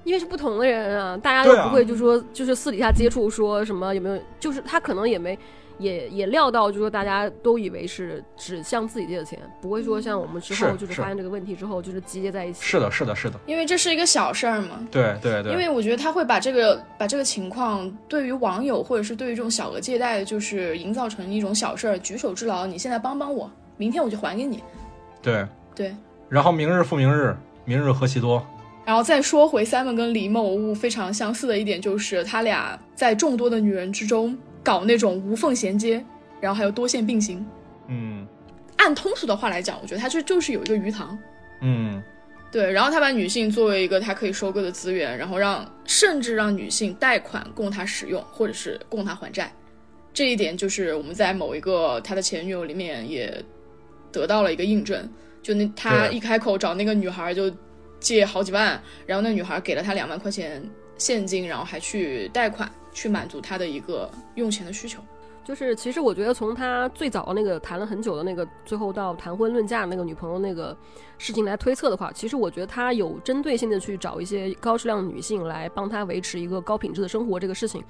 因为是不同的人啊，大家都不会就说就是私底下接触说什么有没有，就是他可能也没也也料到，就说大家都以为是只向自己借的钱，不会说像我们之后就是发现这个问题之后就是集结在一起。是的，是的，是的，因为这是一个小事儿嘛。对对对，因为我觉得他会把这个把这个情况对于网友或者是对于这种小额借贷，就是营造成一种小事儿，举手之劳，你现在帮帮我，明天我就还给你。对，对，然后明日复明日，明日何其多。然后再说回 Simon 跟李某物非常相似的一点，就是他俩在众多的女人之中搞那种无缝衔接，然后还有多线并行。嗯按通俗的话来讲，我觉得他这就是有一个鱼塘。嗯，对，然后他把女性作为一个他可以收割的资源，然后让甚至让女性贷款供他使用，或者是供他还债。这一点就是我们在某一个他的前女友里面也得到了一个印证。就那他一开口找那个女孩就借好几万，然后那女孩给了他两万块钱现金，然后还去贷款去满足他的一个用钱的需求。就是其实我觉得从他最早那个谈了很久的那个，最后到谈婚论嫁那个女朋友那个事情来推测的话，其实我觉得他有针对性的去找一些高质量女性来帮他维持一个高品质的生活这个事情，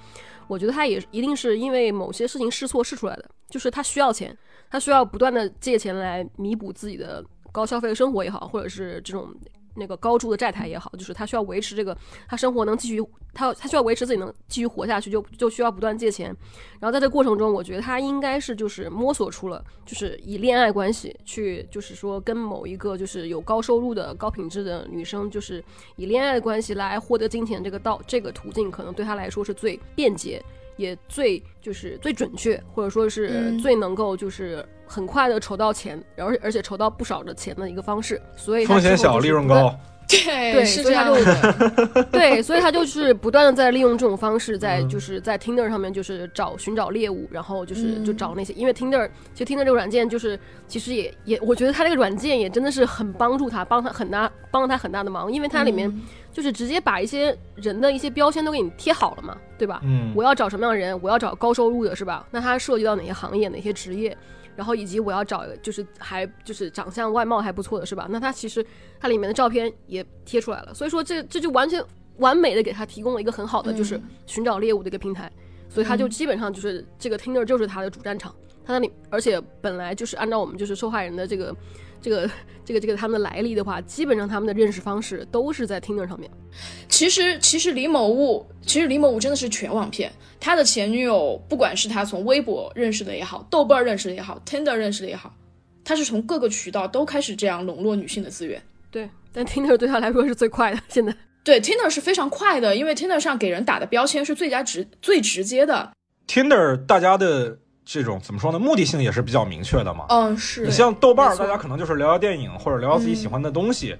我觉得他也一定是因为某些事情试错试出来的，就是他需要钱，他需要不断的借钱来弥补自己的高消费的生活也好，或者是这种。那个高筑的债台也好，就是他需要维持这个，他生活能继续，他他需要维持自己能继续活下去，就就需要不断借钱。然后在这过程中，我觉得他应该是就是摸索出了，就是以恋爱关系去，就是说跟某一个就是有高收入的高品质的女生，就是以恋爱关系来获得金钱这个道这个途径，可能对他来说是最便捷，也最就是最准确，或者说是嗯最能够就是很快的筹到钱，然后而且筹到不少的钱的一个方式。所以风险小，利润高。对对，是这样所以他就的。对，所以他就是不断的在利用这种方式，在嗯就是在 Tinder 上面就是找寻找猎物，然后就是嗯就找那些，因为 Tinder 其实 Tinder 这个软件就是其实也也，我觉得它这个软件也真的是很帮助他，帮他很大帮了他很大的忙，因为它里面嗯就是直接把一些人的一些标签都给你贴好了嘛，对吧？嗯我要找什么样的人？我要找高收入的，是吧？那它涉及到哪些行业、哪些职业？然后以及我要找一个就是还就是长相外貌还不错的，是吧？那他其实它里面的照片也贴出来了，所以说这这就完全完美的给他提供了一个很好的就是嗯。寻找猎物的一个平台，所以他就嗯。基本上就是这个 Tinder 就是他的主战场，他那里而且本来就是按照我们就是受害人的这个这个这个这个他们的来历的话，基本上他们的认识方式都是在 Tinder 上面。其实，其实李某物，其实李某物真的是全网骗。他的前女友，不管是他从微博认识的也好，豆瓣儿认识的也好，Tinder 认识的也好，他是从各个渠道都开始这样笼络女性的资源。对，但 Tinder 对他来说是最快的，现在。对，Tinder 是非常快的，因为 Tinder 上给人打的标签是最佳直、最直接的。Tinder 大家的这种怎么说呢？目的性也是比较明确的嘛。嗯，是。你像豆瓣儿，大家可能就是聊聊电影或者聊聊自己喜欢的东西，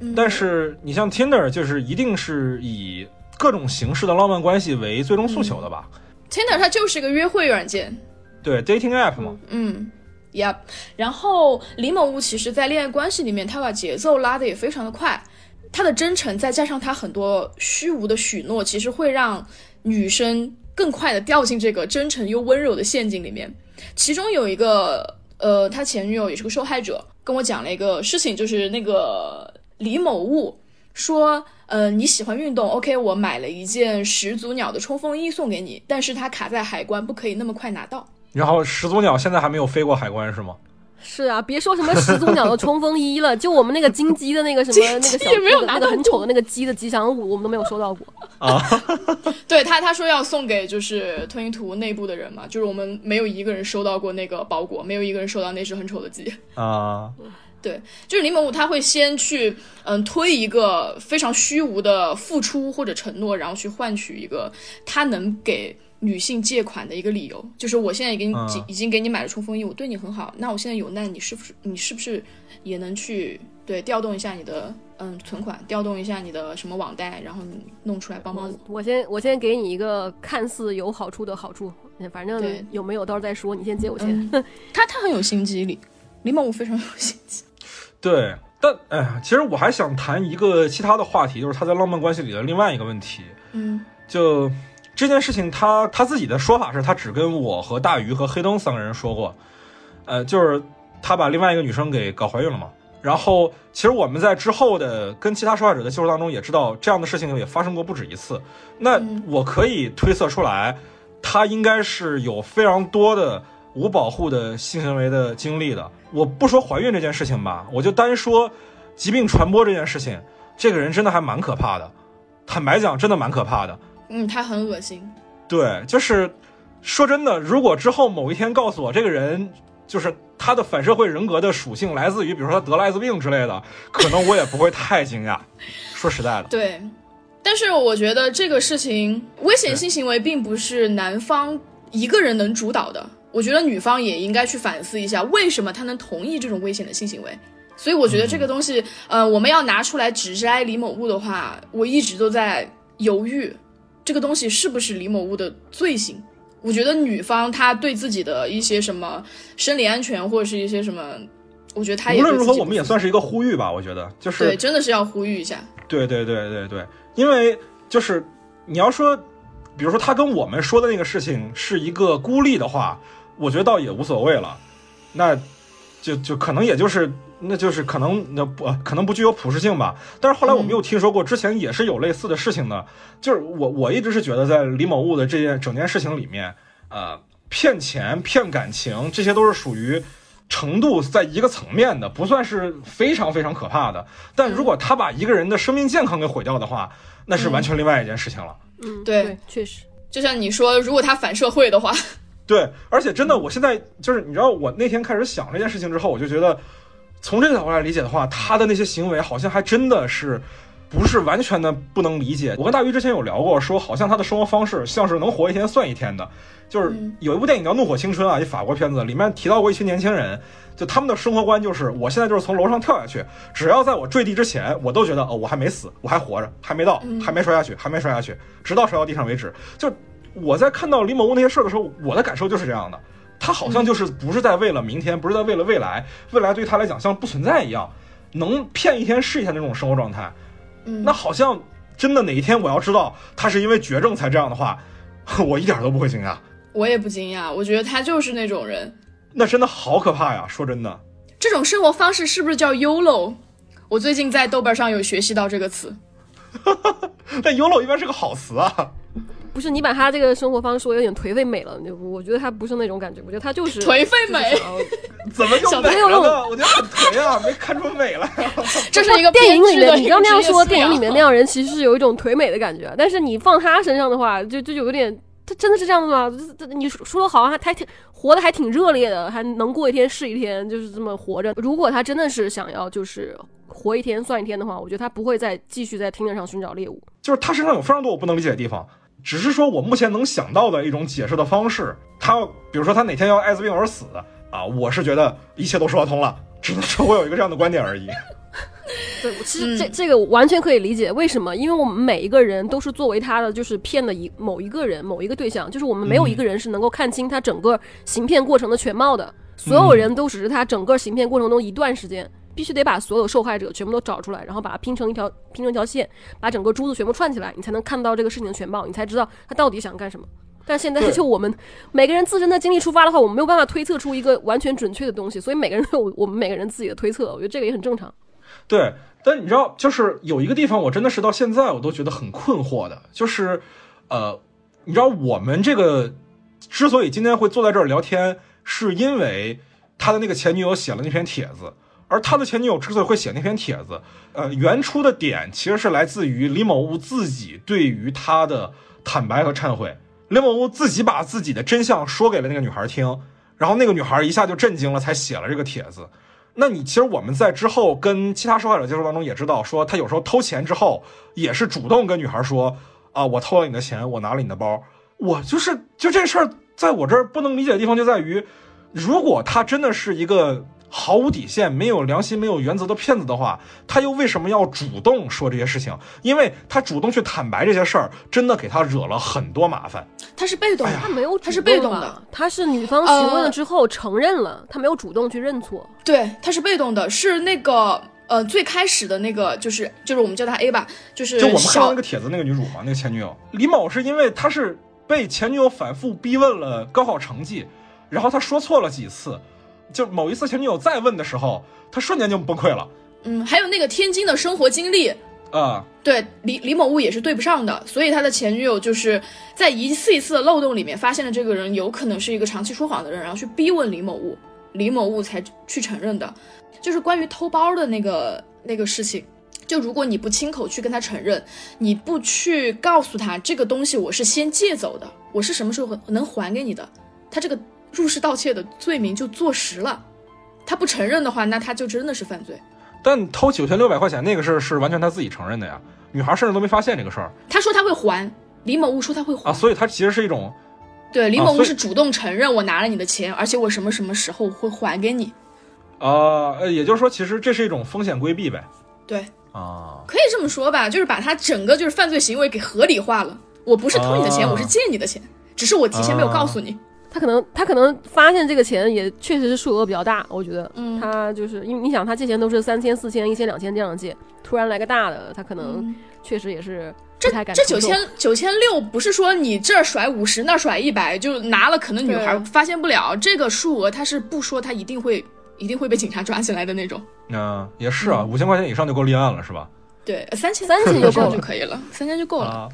嗯但是你像 Tinder，就是一定是以各种形式的浪漫关系为最终诉求的吧？Tinder 它就是一个约会软件。对，dating app 嘛。嗯，Yep。然后李某物其实在恋爱关系里面，他把节奏拉得也非常的快，他的真诚再加上他很多虚无的许诺，其实会让女生更快的掉进这个真诚又温柔的陷阱里面。其中有一个呃，他前女友也是个受害者，跟我讲了一个事情，就是那个李某物说，呃，你喜欢运动，OK，我买了一件始祖鸟的冲锋衣送给你，但是它卡在海关，不可以那么快拿到。然后始祖鸟现在还没有飞过海关是吗？是啊，别说什么始祖鸟的冲锋衣了，就我们那个金鸡的那个什么那个小也没有那个那拿到个很丑的那个鸡的吉祥物，我们都没有收到过啊。对他，他说要送给就是吞云图内部的人嘛，就是我们没有一个人收到过那个包裹，没有一个人收到那只很丑的鸡。啊，对，就是李某物他会先去嗯推一个非常虚无的付出或者承诺，然后去换取一个他能给女性借款的一个理由，就是我现在已经嗯已经给你买了冲锋衣，我对你很好，那我现在有难，你是不是你是不是也能去对调动一下你的嗯存款，调动一下你的什么网贷，然后你弄出来帮帮我。我先我先给你一个看似有好处的好处，反正对有没有到时候再说。你先借我钱。嗯，他他很有心机，李李某物非常有心机。对，但哎呀，其实我还想谈一个其他的话题，就是他在浪漫关系里的另外一个问题。嗯就这件事情他，他自己的说法是他只跟我和大鱼和黑灯三个人说过，呃，就是他把另外一个女生给搞怀孕了嘛。然后，其实我们在之后的跟其他受害者的接触当中也知道，这样的事情也发生过不止一次。那嗯我可以推测出来，他应该是有非常多的无保护的性行为的经历的。我不说怀孕这件事情吧，我就单说疾病传播这件事情，这个人真的还蛮可怕的。坦白讲，真的蛮可怕的。嗯，他很恶心。对，就是说真的，如果之后某一天告诉我这个人就是他的反社会人格的属性来自于，比如说他得了艾滋病之类的，可能我也不会太惊讶。说实在的，对，但是我觉得这个事情危险性行为并不是男方一个人能主导的，我觉得女方也应该去反思一下，为什么他能同意这种危险的性行为。所以我觉得这个东西，呃，我们要拿出来指摘李某物的话，我一直都在犹豫，这个东西是不是李某物的罪行。我觉得女方她对自己的一些什么生理安全或者是一些什么，我觉得她也无论如何，我们也算是一个呼吁吧。我觉得就是对，真的是要呼吁一下。对对对对对，因为就是你要说，比如说他跟我们说的那个事情是一个孤立的话，我觉得倒也无所谓了。那就就可能也就是，那就是可能那不呃可能不具有普适性吧。但是后来我们嗯又听说过，之前也是有类似的事情的。就是我我一直是觉得，在李某物的这件整件事情里面，呃，骗钱、骗感情，这些都是属于。程度在一个层面的，不算是非常非常可怕的。但如果他把一个人的生命健康给毁掉的话，那是完全另外一件事情了。嗯，对对，确实。就像你说，如果他反社会的话，对，而且真的，我现在就是你知道，我那天开始想这件事情之后，我就觉得，从这个角度来理解的话，他的那些行为好像还真的是不是完全的不能理解。我跟大鱼之前有聊过，说好像他的生活方式像是能活一天算一天的。就是嗯有一部电影叫《怒火青春》啊，一法国片子，里面提到过一群年轻人，就他们的生活观就是，我现在就是从楼上跳下去，只要在我坠地之前，我都觉得哦，我还没死，我还活着，还没到，还没摔下去，还没摔下去，直到摔到地上为止。就我在看到李某物那些事儿的时候，我的感受就是这样的，他好像就是不是在为了明天，不是在为了未来，未来对他来讲像不存在一样，能骗一天是一天那种生活状态。嗯，那好像真的哪一天我要知道他是因为绝症才这样的话，我一点都不会惊讶。我也不惊讶，我觉得他就是那种人。那真的好可怕呀！说真的，这种生活方式是不是叫 YOLO？我最近在豆瓣上有学习到这个词。但 YOLO 一般是个好词啊。不是你把他这个生活方式说有点颓废美了，就我觉得他不是那种感觉，我觉得他就是颓废美怎么就小美朋友了呢？我觉得很颓啊，没看出美来。这是一个电影里面，你刚那样说，电影里面那样人其实是有一种颓美的感觉，但是你放他身上的话，就就有点，他真的是这样子吗？这这你说的好像还还挺活的还挺热烈的，还能过一天是一天，就是这么活着。如果他真的是想要就是活一天算一天的话，我觉得他不会再继续在听着上寻找猎物。就是他身上有非常多我不能理解的地方，只是说我目前能想到的一种解释的方式。他比如说他哪天要艾滋病而死啊，我是觉得一切都说得通了，只能说我有一个这样的观点而已。对，其实这这个完全可以理解，为什么？因为我们每一个人都是作为他的就是骗的一某一个人、某一个对象，就是我们没有一个人是能够看清他整个行骗过程的全貌的，所有人都只是他整个行骗过程中一段时间，必须得把所有受害者全部都找出来，然后把它拼成一条拼成一条线，把整个珠子全部串起来，你才能看到这个事情的全貌，你才知道他到底想干什么。但现在就我们每个人自身的经历出发的话，我们没有办法推测出一个完全准确的东西，所以每个人都有我们每个人自己的推测，我觉得这个也很正常。对，但你知道，就是有一个地方，我真的是到现在我都觉得很困惑的，就是，呃，你知道我们这个之所以今天会坐在这儿聊天，是因为他的那个前女友写了那篇帖子，而他的前女友之所以会写那篇帖子，呃，原初的点其实是来自于李某物自己对于他的坦白和忏悔。李某物自己把自己的真相说给了那个女孩听，然后那个女孩一下就震惊了，才写了这个帖子。那你其实我们在之后跟其他受害者接触当中也知道，说他有时候偷钱之后也是主动跟女孩说啊，我偷了你的钱，我拿了你的包。我就是就这事儿，在我这儿不能理解的地方就在于，如果他真的是一个毫无底线、没有良心、没有原则的骗子的话，他又为什么要主动说这些事情？因为他主动去坦白这些事儿，真的给他惹了很多麻烦。他是被动的，他没有，他是被动的，他是女方询问了之后承认了，他没有主动去认错。对，他是被动的，是那个呃最开始的那个就是就是我们叫他 A 吧，就是就我们看到那个帖子那个女主嘛，那个前女友李某是因为他是。被前女友反复逼问了高考成绩，然后他说错了几次，就某一次前女友再问的时候，他瞬间就崩溃了。嗯，还有那个天津的生活经历啊，对李李某物也是对不上的，所以他的前女友就是在一次一次的漏洞里面发现了这个人有可能是一个长期说谎的人，然后去逼问李某物，李某物才去承认的，就是关于偷包的那个那个事情。就如果你不亲口去跟他承认，你不去告诉他这个东西我是先借走的，我是什么时候能还给你的，他这个入室盗窃的罪名就坐实了。他不承认的话，那他就真的是犯罪。但偷九千六百块钱那个事儿是完全他自己承认的呀，女孩甚至都没发现这个事儿。他说他会还，李某物说他会还啊，所以他其实是一种，对，李某物是主动承认我拿了你的钱，而且我什么什么时候会还给你。啊，呃，也就是说，其实这是一种风险规避呗。对。啊，可以这么说吧，就是把他整个就是犯罪行为给合理化了。我不是偷你的钱，我是借你的钱，只是我提前没有告诉你。他可能他可能发现这个钱也确实是数额比较大，我觉得，嗯，他就是因为你想他借钱都是三千、四千、一千、两千这样借，突然来个大的，他可能确实也是这这九千九千六不是说你这儿甩五十那儿甩一百就拿了，可能女孩发现不了这个数额，他是不说他一定会。一定会被警察抓起来的那种。嗯，也是啊，五千块钱以上就够立案了，是吧？对，三千三千就够就可以了，三千就够了。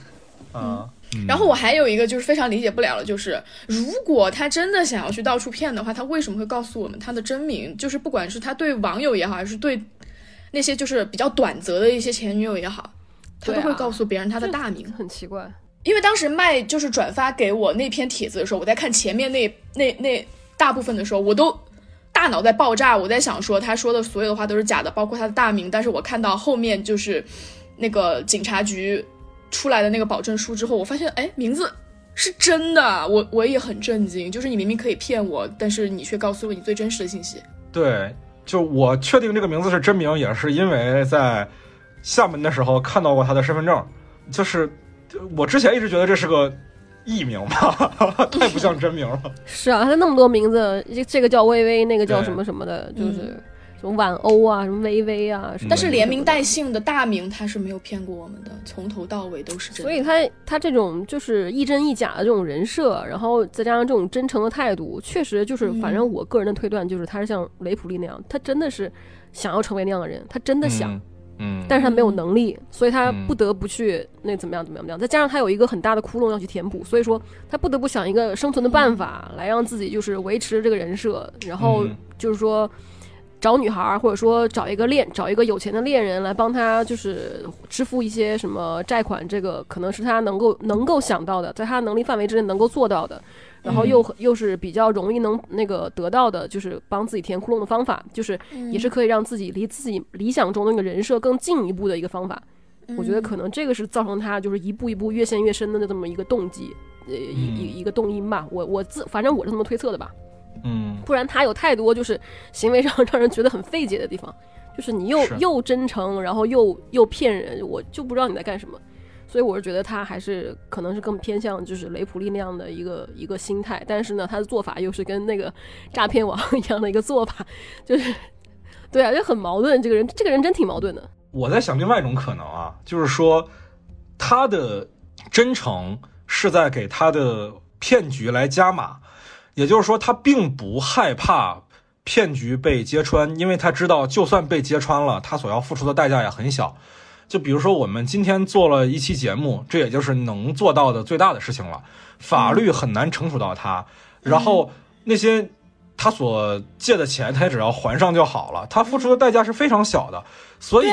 啊，然后我还有一个就是非常理解不了的，就是如果他真的想要去到处骗的话，他为什么会告诉我们他的真名？就是不管是他对网友也好，还是对那些就是比较短则的一些前女友也好，他都会告诉别人他的大名。很奇怪，因为当时麦就是转发给我那篇帖子的时候，我在看前面那那那大部分的时候，我都。大脑在爆炸，我在想说他说的所有的话都是假的，包括他的大名。但是我看到后面就是那个警察局出来的那个保证书之后，我发现哎，名字是真的，我我也很震惊。就是你明明可以骗我，但是你却告诉我你最真实的信息。对，就我确定这个名字是真名，也是因为在厦门的时候看到过他的身份证。就是我之前一直觉得这是个。艺名吧，太不像真名了。是啊，他那么多名字，这这个叫微微，那个叫什么什么的，就是什么晚欧啊，什么微微啊。但是连名带姓的大名，他是没有骗过我们的，从头到尾都是真。所以他他这种就是一真一假的这种人设，然后再加上这种真诚的态度，确实就是，反正我个人的推断就是，他是像雷普利那样，他真的是想要成为那样的人，他真的想。嗯，但是他没有能力，所以他不得不去那怎么样怎么样怎么样，再加上他有一个很大的窟窿要去填补，所以说他不得不想一个生存的办法来让自己就是维持这个人设，然后就是说找女孩或者说找一个恋找一个有钱的恋人来帮他就是支付一些什么债款，这个可能是他能够能够想到的，在他能力范围之内能够做到的。然后又又是比较容易能那个得到的，就是帮自己填窟窿的方法，就是也是可以让自己离自己理想中的那个人设更进一步的一个方法。我觉得可能这个是造成他就是一步一步越陷越深的这么一个动机，呃一一一个动因吧。我我自反正我是这么推测的吧。嗯，不然他有太多就是行为上让人觉得很费解的地方，就是你又又真诚，然后又又骗人，我就不知道你在干什么。所以我是觉得他还是可能是更偏向就是雷普利那样的一个一个心态，但是呢，他的做法又是跟那个诈骗王一样的一个做法，就是对啊，就很矛盾。这个人，这个人真挺矛盾的。我在想另外一种可能啊，就是说他的真诚是在给他的骗局来加码，也就是说他并不害怕骗局被揭穿，因为他知道就算被揭穿了，他所要付出的代价也很小。就比如说，我们今天做了一期节目，这也就是能做到的最大的事情了。法律很难惩处到他，然后那些他所借的钱，他也只要还上就好了。他付出的代价是非常小的，所以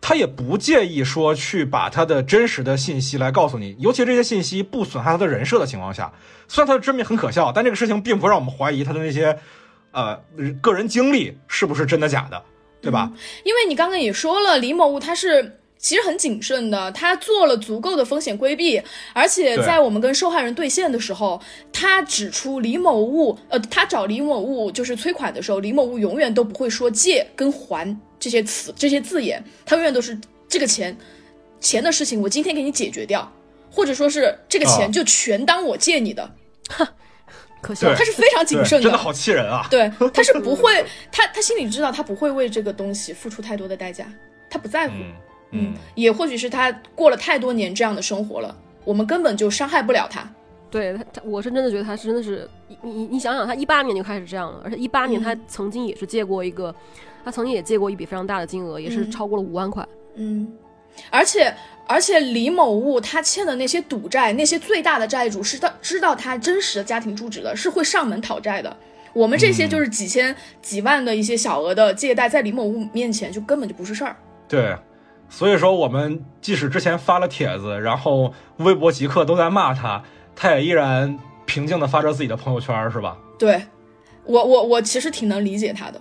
他也不介意说去把他的真实的信息来告诉你，尤其这些信息不损害他的人设的情况下。虽然他的真名很可笑，但这个事情并不让我们怀疑他的那些呃个人经历是不是真的假的，对吧？因为你刚刚也说了，李某物他是其实很谨慎的，他做了足够的风险规避，而且在我们跟受害人对线的时候，他指出李某物，呃，他找李某物就是催款的时候，李某物永远都不会说借跟还这些词这些字眼，他永远都是这个钱钱的事情，我今天给你解决掉，或者说是这个哦钱就全当我借你的，可笑对。他是非常谨慎的真的好气人啊！对，他是不会，他他心里知道他不会为这个东西付出太多的代价，他不在乎。嗯嗯，也或许是他过了太多年这样的生活了，我们根本就伤害不了他。对他，他我是真的觉得他是真的是，你你你想想，他一八年就开始这样了，而且一八年他嗯曾经也是借过一个，他曾经也借过一笔非常大的金额，也是嗯超过了五万块。嗯，而且而且李某物他欠的那些赌债，那些最大的债主是他知道他真实的家庭住址的，是会上门讨债的。我们这些就是几千几万的一些小额的借贷，在李某物面前就根本就不是事儿。对，所以说我们即使之前发了帖子，然后微博、极客都在骂他，他也依然平静的发着自己的朋友圈，是吧？对我我我其实挺能理解他的。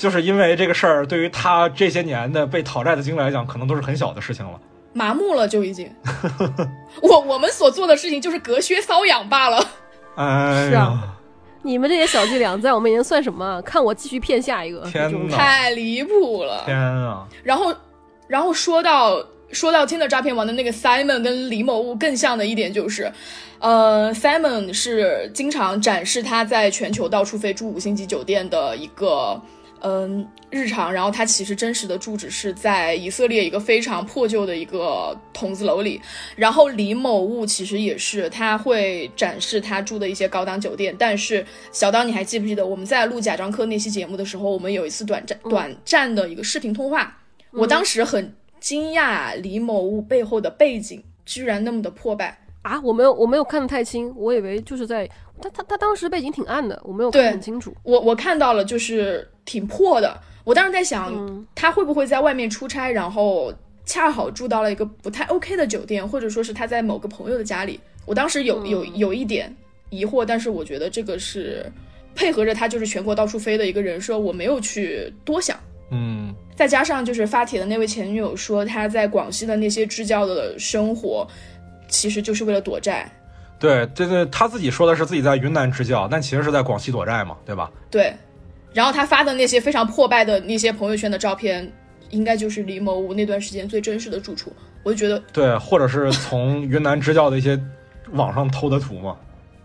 就是因为这个事儿，对于他这些年的被讨债的经历来讲，可能都是很小的事情了。麻木了就已经，我我们所做的事情就是隔靴搔痒罢了。哎是啊，你们这些小伎俩在我面前算什么啊？看我继续骗下一个。天这种哪太离谱了。天啊！然后，然后说到说到 Tinder 诈骗王的那个 Simon 跟李某物更像的一点就是，呃，Simon 是经常展示他在全球到处飞住五星级酒店的一个。嗯，日常，然后他其实真实的住址是在以色列一个非常破旧的一个筒子楼里。然后李某物其实也是，他会展示他住的一些高档酒店。但是小刀，你还记不记得我们在录贾樟柯那期节目的时候，我们有一次短暂短暂的一个视频通话？我当时很惊讶，李某物背后的背景居然那么的破败。啊，我没有我没有看得太清，我以为就是在他他他当时背景挺暗的，我没有看得很清楚。我我看到了，就是挺破的。我当时在想，嗯他会不会在外面出差，然后恰好住到了一个不太 OK 的酒店，或者说是他在某个朋友的家里。我当时有有有一点疑惑，但是我觉得这个是配合着他就是全国到处飞的一个人设，我没有去多想。嗯，再加上就是发帖的那位前女友说，她在广西的那些支教的生活，其实就是为了躲债。对，这个他自己说的是自己在云南支教，但其实是在广西躲债嘛，对吧？对，然后他发的那些非常破败的那些朋友圈的照片，应该就是李某武那段时间最真实的住处。我就觉得对，或者是从云南支教的一些网上偷的图嘛。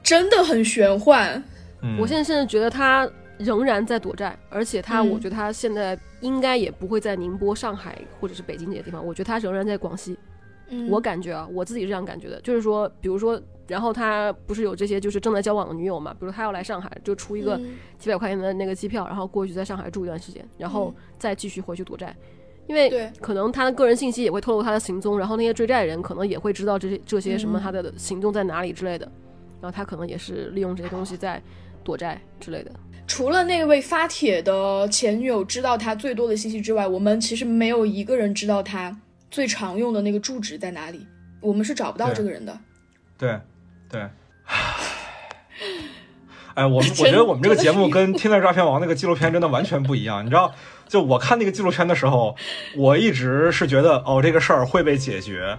真的很玄幻。嗯，我现在甚至觉得他仍然在躲债，而且他，嗯我觉得他现在应该也不会在宁波、上海或者是北京这些地方，我觉得他仍然在广西。嗯。我感觉啊，我自己是这样感觉的，就是说，比如说，然后他不是有这些就是正在交往的女友嘛，比如他要来上海，就出一个嗯。几百块钱的那个机票，然后过去在上海住一段时间，然后嗯。再继续回去躲债。因为对。可能他的个人信息也会透露他的行踪，然后那些追债人可能也会知道这些这些什么嗯。他的行踪在哪里之类的，然后他可能也是利用这些东西在躲债之类的。除了那位发帖的前女友知道他最多的信息之外，我们其实没有一个人知道他最常用的那个住址在哪里，我们是找不到这个人的。对，对。哎，我们 我觉得我们这个节目跟《天才诈骗王》那个纪录片真的完全不一样。你知道，就我看那个纪录片的时候，我一直是觉得哦，这个事儿会被解决，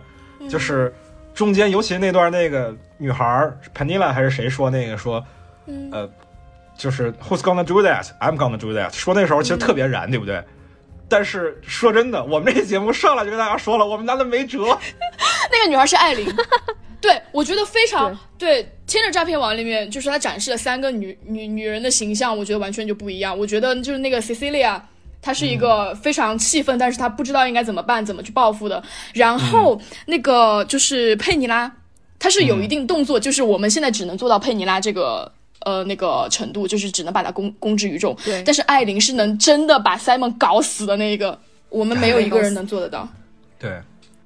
就是中间尤其那段那个女孩儿 Panila 还是谁说那个说，嗯呃，就是 Who's gonna do that? I'm gonna do that。说那时候其实特别燃，对不对？但是说真的，我们这节目上来就跟大家说了，我们男的没辙。那个女孩是艾琳，对我觉得非常对《天着诈骗网》里面，就是他展示了三个女女女人的形象，我觉得完全就不一样。我觉得就是那个 Cecilia，她是一个非常气愤，但是她不知道应该怎么办，怎么去报复的。然后那个就是佩妮拉，她是有一定动作，就是我们现在只能做到佩妮拉这个。呃，那个程度就是只能把它公公之于众，对但是艾琳是能真的把 Simon 搞死的那一个，我们没有一个人能做得到。对，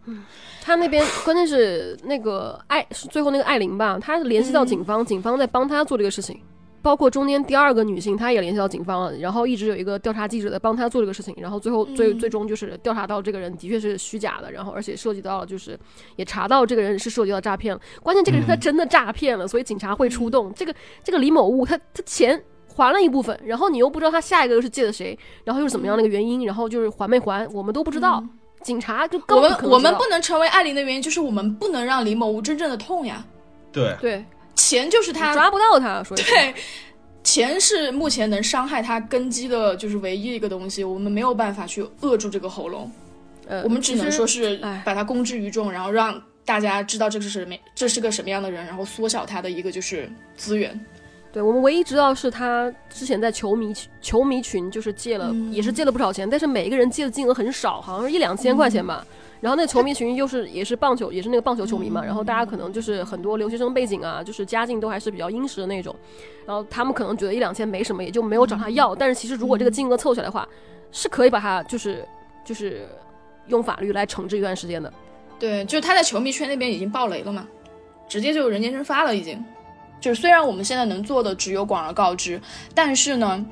嗯他那边关键是那个艾，是最后那个艾琳吧，她联系到警方，警方在帮他做这个事情。包括中间第二个女性，她也联系到警方了，然后一直有一个调查记者在帮她做这个事情，然后最后最、最终就是调查到这个人的确是虚假的，然后而且涉及到了就是也查到这个人是涉及到诈骗了，关键这个人他真的诈骗了，所以警察会出动。这个这个李某物他他钱还了一部分，然后你又不知道他下一个又是借的谁，然后又是怎么样的一个原因，然后就是还没还，我们都不知道。警察就根我们我们不能成为艾琳的原因就是我们不能让李某物真正的痛呀，对，对钱就是他抓不到他，说对，钱是目前能伤害他根基的，就是唯一一个东西，我们没有办法去扼住这个喉咙，呃，我们只能说是哎把它公之于众，然后让大家知道这是什么，这是个什么样的人，然后缩小他的一个就是资源。对我们唯一知道是他之前在球迷球迷群就是借了，嗯也是借了不少钱，但是每一个人借的金额很少，好像是一两千块钱吧。然后那球迷群又是也是棒球，也是那个棒球球迷嘛，然后大家可能就是很多留学生背景啊，就是家境都还是比较殷实的那种，然后他们可能觉得一两千没什么，也就没有找他要。但是其实如果这个金额凑起来的话，是可以把他就是就是用法律来惩治一段时间的。对，就是他在球迷圈那边已经爆雷了嘛，直接就人间蒸发了已经。就是虽然我们现在能做的只有广而告之，但是呢，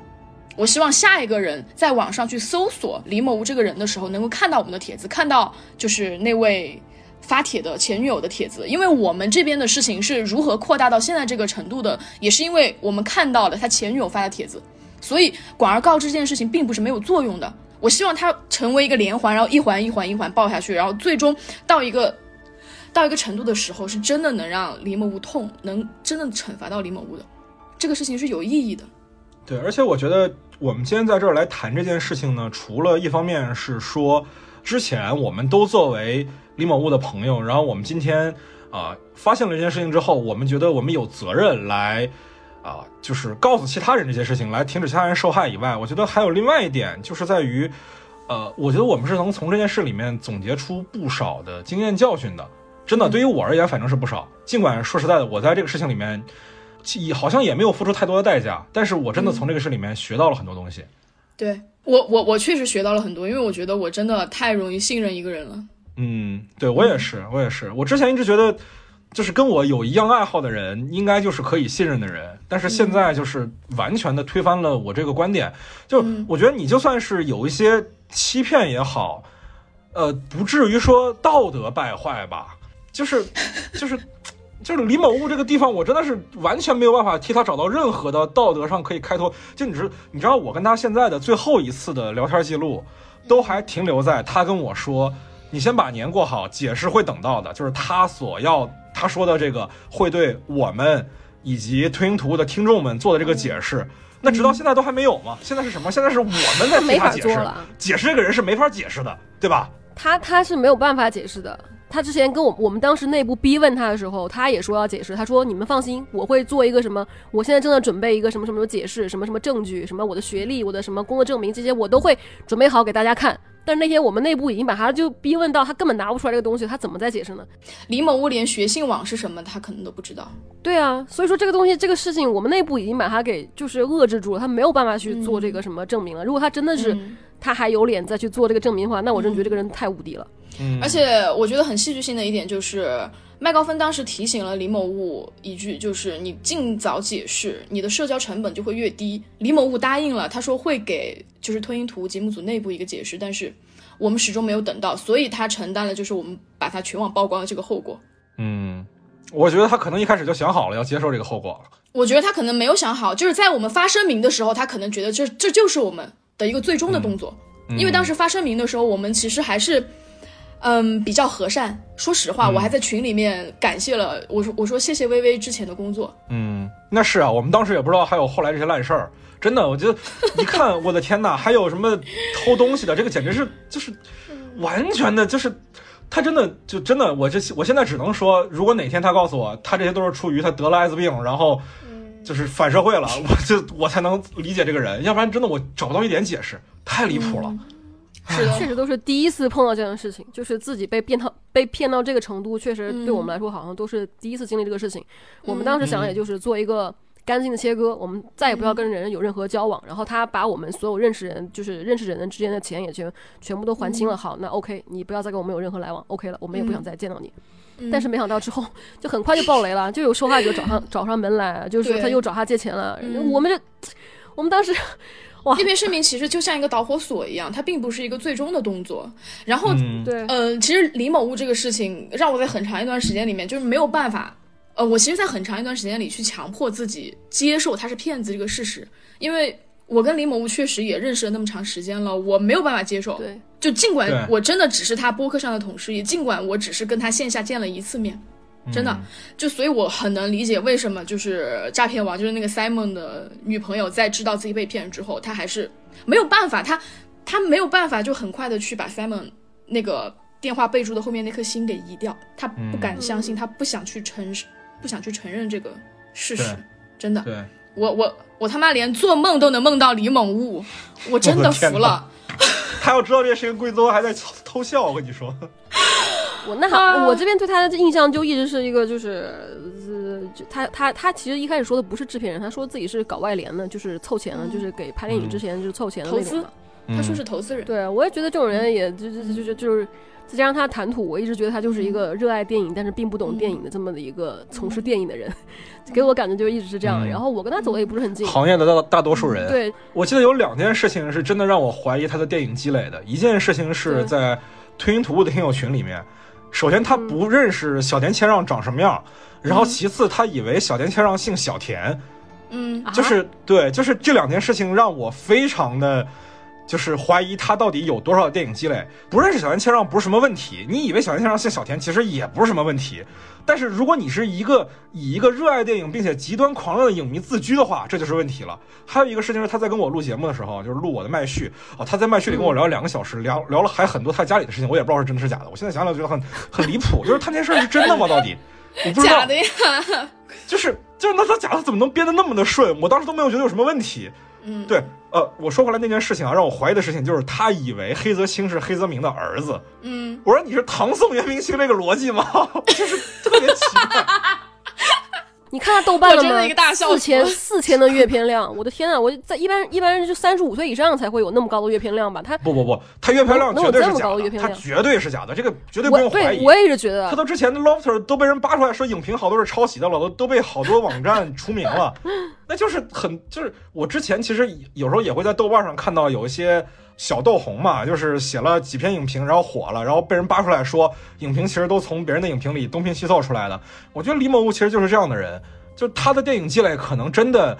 我希望下一个人在网上去搜索李某无这个人的时候，能够看到我们的帖子，看到就是那位发帖的前女友的帖子，因为我们这边的事情是如何扩大到现在这个程度的，也是因为我们看到了他前女友发的帖子，所以广而告之这件事情并不是没有作用的。我希望它成为一个连环，然后一环一环一环爆下去，然后最终到一个到一个程度的时候，是真的能让李某无痛，能真的惩罚到李某无的。这个事情是有意义的。对，而且我觉得我们今天在这儿来谈这件事情呢，除了一方面是说之前我们都作为李某物的朋友，然后我们今天啊、发现了这件事情之后，我们觉得我们有责任来啊、就是告诉其他人这些事情，来停止其他人受害以外，我觉得还有另外一点，就是在于，呃，我觉得我们是能从这件事里面总结出不少的经验教训的。真的，对于我而言，反正是不少。尽管说实在的，我在这个事情里面，其好像也没有付出太多的代价，但是我真的从这个事里面学到了很多东西。对我，我我确实学到了很多，因为我觉得我真的太容易信任一个人了。嗯，对我也是，我也是。我之前一直觉得，就是跟我有一样爱好的人，应该就是可以信任的人。但是现在就是完全的推翻了我这个观点。就我觉得你就算是有一些欺骗也好，呃，不至于说道德败坏吧。就是，就是。就是李某物这个地方，我真的是完全没有办法替他找到任何的道德上可以开脱。就你知，你知道我跟他现在的最后一次的聊天记录，都还停留在他跟我说：“你先把年过好，解释会等到的。”就是他所要他说的这个会对我们以及推行图的听众们做的这个解释。那直到现在都还没有吗？现在是什么？现在是我们在替他解释了，解释这个人是没法解释的，对吧？他他是没有办法解释的。他之前跟我我们当时内部逼问他的时候，他也说要解释。他说：“你们放心，我会做一个什么？我现在正在准备一个什么什么解释，什么什么证据，什么我的学历，我的什么工作证明，这些我都会准备好给大家看。”但是那天我们内部已经把他就逼问到他根本拿不出来这个东西，他怎么在解释呢？李某物连学信网是什么，他可能都不知道。对啊，所以说这个东西这个事情，我们内部已经把他给就是遏制住了，他没有办法去做这个什么证明了。如果他真的是、嗯他还有脸再去做这个证明的话，那我真觉得这个人太无敌了。嗯，而且我觉得很戏剧性的一点就是，麦高芬当时提醒了李某物一句，就是你尽早解释，你的社交成本就会越低。李某物答应了，他说会给就是吞音图节目组内部一个解释，但是我们始终没有等到，所以他承担了就是我们把他全网曝光的这个后果。嗯，我觉得他可能一开始就想好了要接受这个后果了。我觉得他可能没有想好，就是在我们发声明的时候，他可能觉得这这就是我们的一个最终的动作，因为当时发声明的时候，我们其实还是。嗯，比较和善。说实话，我还在群里面感谢了我说我说谢谢微微之前的工作。嗯，那是啊，我们当时也不知道还有后来这些烂事儿。真的，我觉得一看，我的天哪，还有什么偷东西的，这个简直是就是完全的，就是他真的就真的，我这我现在只能说，如果哪天他告诉我他这些都是出于他得了艾滋病，然后就是反社会了，我就我才能理解这个人，要不然真的我找不到一点解释，太离谱了。是的，确实都是第一次碰到这样的事情，就是自己被骗到被骗到这个程度，确实对我们来说好像都是第一次经历这个事情。我们当时想，也就是做一个干净的切割，我们再也不要跟人有任何交往。然后他把我们所有认识人，就是认识人之间的钱也全全部都还清了。好，那 OK，你不要再跟我们有任何来往，OK 了，我们也不想再见到你。但是没想到之后就很快就爆雷了，就有受害者找上找上门来，就是说他又找他借钱了。我们这，我们当时。哇，这篇声明其实就像一个导火索一样，它并不是一个最终的动作。然后，嗯对，呃，其实李某物这个事情让我在很长一段时间里面就是没有办法，呃，我其实，在很长一段时间里去强迫自己接受他是骗子这个事实，因为我跟李某物确实也认识了那么长时间了，我没有办法接受。对，就尽管我真的只是他播客上的同事，也尽管我只是跟他线下见了一次面，真的，就所以我很能理解为什么就是诈骗王，就是那个 Simon 的女朋友，在知道自己被骗之后，她还是没有办法，她她没有办法就很快的去把 Simon 那个电话备注的后面那颗心给移掉，她不敢相信，她不想去承不想去承认这个事实，真的，对，我我我他妈连做梦都能梦到李猛物，我真的服了。他要知道这事情，贵州还在偷偷笑。我跟你说，我那啊。我这边对他的印象就一直是一个，就是呃，就他他他其实一开始说的不是制片人，他说自己是搞外联的，就是凑钱的，就是给拍电影之前就是凑钱的那种投资的。他说是投资人，对，我也觉得这种人也就就就就就是。再加上他谈吐，我一直觉得他就是一个热爱电影，但是并不懂电影的这么的一个从事电影的人，给我感觉就一直是这样。嗯。然后我跟他走的也不是很近，行业的大大多数人，对，我记得有两件事情是真的让我怀疑他的电影积累的。一件事情是在推云图物的听友群里面，首先他不认识小田切让长什么样，然后其次他以为小田切让姓小田，嗯啊就是对，就是这两件事情让我非常的。就是怀疑他到底有多少电影积累。不认识小田切让不是什么问题，你以为小田切让姓小田，其实也不是什么问题。但是如果你是一个以一个热爱电影并且极端狂热的影迷自居的话，这就是问题了。还有一个事情是他在跟我录节目的时候，就是录我的麦序哦，他在麦序里跟我聊两个小时，聊聊了还很多他家里的事情，我也不知道是真的是假的。我现在想想觉得很很离谱，就是他那事儿是真的吗？到底我不知道假，的呀，就是就是那他假的怎么能编得那么的顺？我当时都没有觉得有什么问题。嗯，对，呃，我说回来那件事情啊，让我怀疑的事情就是他以为黑泽清是黑泽明的儿子。嗯，我说你是唐宋元明清这个逻辑吗？就是特别奇怪。你看他豆瓣了吗真的一个大？笑四千四千的阅片量，我的天啊！我在一般一般人就三十五岁以上才会有那么高的阅片量吧？他不不不，他阅片量绝对是假的，他绝对是假的，这个绝对不用怀疑。对我也是觉得他，都之前的 Lofter 都被人扒出来说影评好多是抄袭的了，都都被好多网站除名了，那就是很就是我之前其实有时候也会在豆瓣上看到有一些小豆红嘛，就是写了几篇影评然后火了，然后被人扒出来说影评其实都从别人的影评里东拼西凑出来的。我觉得李某物其实就是这样的人，就他的电影积累可能真的。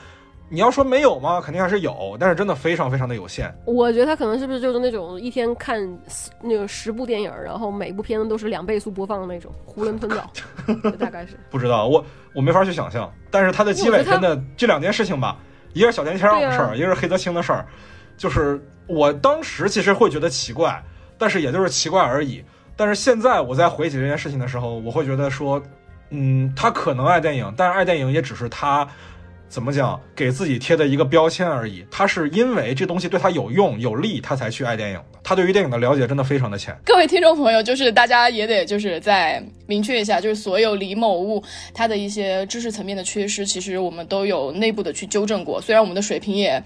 你要说没有吗？肯定还是有，但是真的非常非常的有限。我觉得他可能是不是就是那种一天看十那个十部电影，然后每部片子都是两倍速播放的那种，囫囵吞枣，就大概是。不知道，我我没法去想象。但是他的积累真的这两件事情吧，一个是小田切让的事儿，啊一个是黑泽清的事儿，就是我当时其实会觉得奇怪，但是也就是奇怪而已。但是现在我在回忆起这件事情的时候，我会觉得说，嗯，他可能爱电影，但是爱电影也只是他。怎么讲？给自己贴的一个标签而已。他是因为这东西对他有用有利，他才去爱电影的。他对于电影的了解真的非常的浅。各位听众朋友，就是大家也得就是再明确一下，就是所有李某物他的一些知识层面的缺失，其实我们都有内部的去纠正过。虽然我们的水平也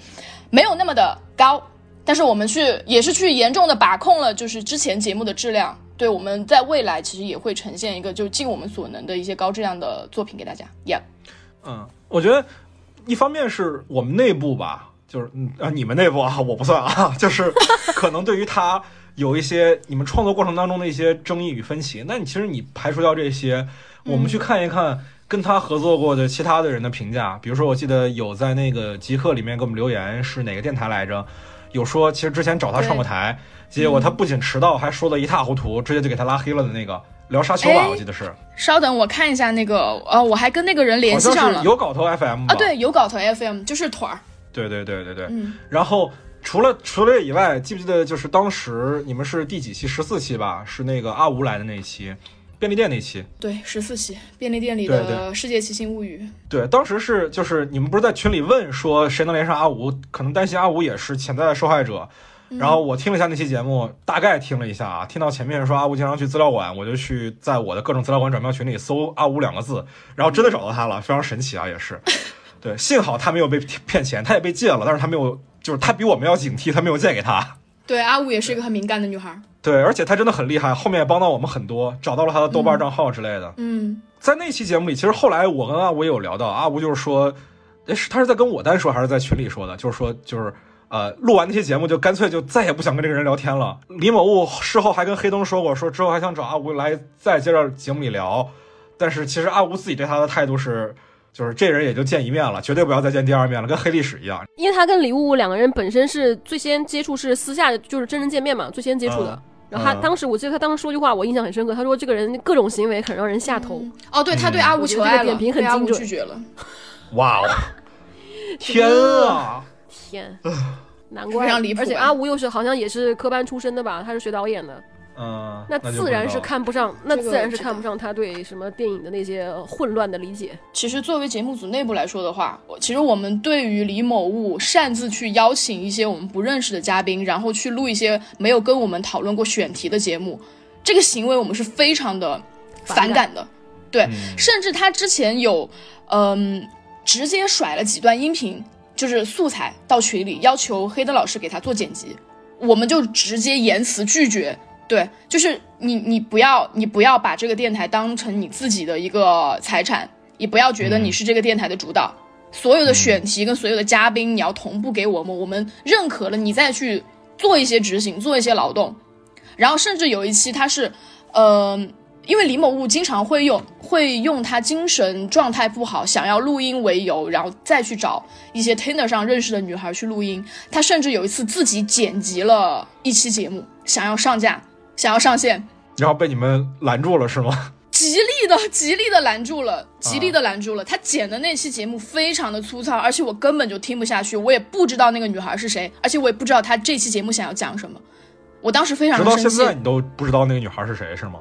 没有那么的高，但是我们去也是去严重的把控了，就是之前节目的质量。对，我们在未来其实也会呈现一个就尽我们所能的一些高质量的作品给大家。Yeah，嗯，我觉得一方面是我们内部吧，就是嗯啊，你们内部啊，我不算啊，就是可能对于他有一些你们创作过程当中的一些争议与分歧。那你其实你排除掉这些，我们去看一看跟他合作过的其他的人的评价。比如说，我记得有在那个极客里面给我们留言，是哪个电台来着？有说其实之前找他上过台，结果他不仅迟到，还说的一塌糊涂，直接就给他拉黑了的那个聊沙丘吧，哎我记得是，稍等，我看一下那个，呃，我还跟那个人联系上了。有搞头 FM 吧？啊，对，有搞头 FM 就是腿儿，对对对对对。嗯，然后除了除了这以外，记不记得就是当时你们是第几期？十四期吧，是那个阿吴来的那一期，便利店那期。对，十四期便利店里对的《世界奇行物语》。对，当时是就是你们不是在群里问说谁能连上阿五，可能担心阿五也是潜在的受害者。然后我听了一下那期节目，大概听了一下啊，听到前面说阿吴经常去资料馆，我就去在我的各种资料馆转票群里搜阿吴两个字，然后真的找到他了，非常神奇啊，也是。对，幸好他没有被骗钱，他也被借了，但是他没有，就是他比我们要警惕，他没有借给他。对，阿五也是一个很敏感的女孩。对，而且他真的很厉害，后面也帮到我们很多，找到了他的豆瓣账号之类的。嗯在那期节目里，其实后来我跟阿吴也有聊到，阿吴就是说，诶，是他是在跟我单说，还是在群里说的？就是说，就是呃，录完那期节目就干脆就再也不想跟这个人聊天了。李某物事后还跟黑灯说过，说之后还想找阿吴来再接着节目里聊，但是其实阿吴自己对他的态度是，就是这人也就见一面了，绝对不要再见第二面了，跟黑历史一样。因为他跟李雾两个人本身是最先接触是私下就是真人见面嘛，最先接触的。嗯然后他嗯。当时我记得他当时说句话我印象很深刻，他说这个人各种行为很让人下头。哦，对他对嗯。阿吴求爱点评很精准拒绝了。哇哦，天啊！天，难怪。非常离谱而且阿吴又是好像也是科班出身的吧，他是学导演的，嗯，那自然是看不上，那这个自然是看不上他对什么电影的那些混乱的理解。其实作为节目组内部来说的话，我其实我们对于李某物擅自去邀请一些我们不认识的嘉宾，然后去录一些没有跟我们讨论过选题的节目，这个行为我们是非常的反感的。对，嗯甚至他之前有，嗯，直接甩了几段音频，就是素材到群里，要求黑灯老师给他做剪辑，我们就直接言辞拒绝。对，就是你，你不要，你不要把这个电台当成你自己的一个财产，也不要觉得你是这个电台的主导。所有的选题跟所有的嘉宾，你要同步给我们，我们认可了，你再去做一些执行，做一些劳动。然后甚至有一期他是，呃，因为李某物经常会用会用他精神状态不好，想要录音为由，然后再去找一些 Tinder 上认识的女孩去录音。他甚至有一次自己剪辑了一期节目，想要上架，想要上线，然后被你们拦住了是吗？极力的、极力的拦住了，极力的拦住了。他剪的那期节目非常的粗糙，而且我根本就听不下去，我也不知道那个女孩是谁，而且我也不知道他这期节目想要讲什么。我当时非常生气。直到现在你都不知道那个女孩是谁是吗？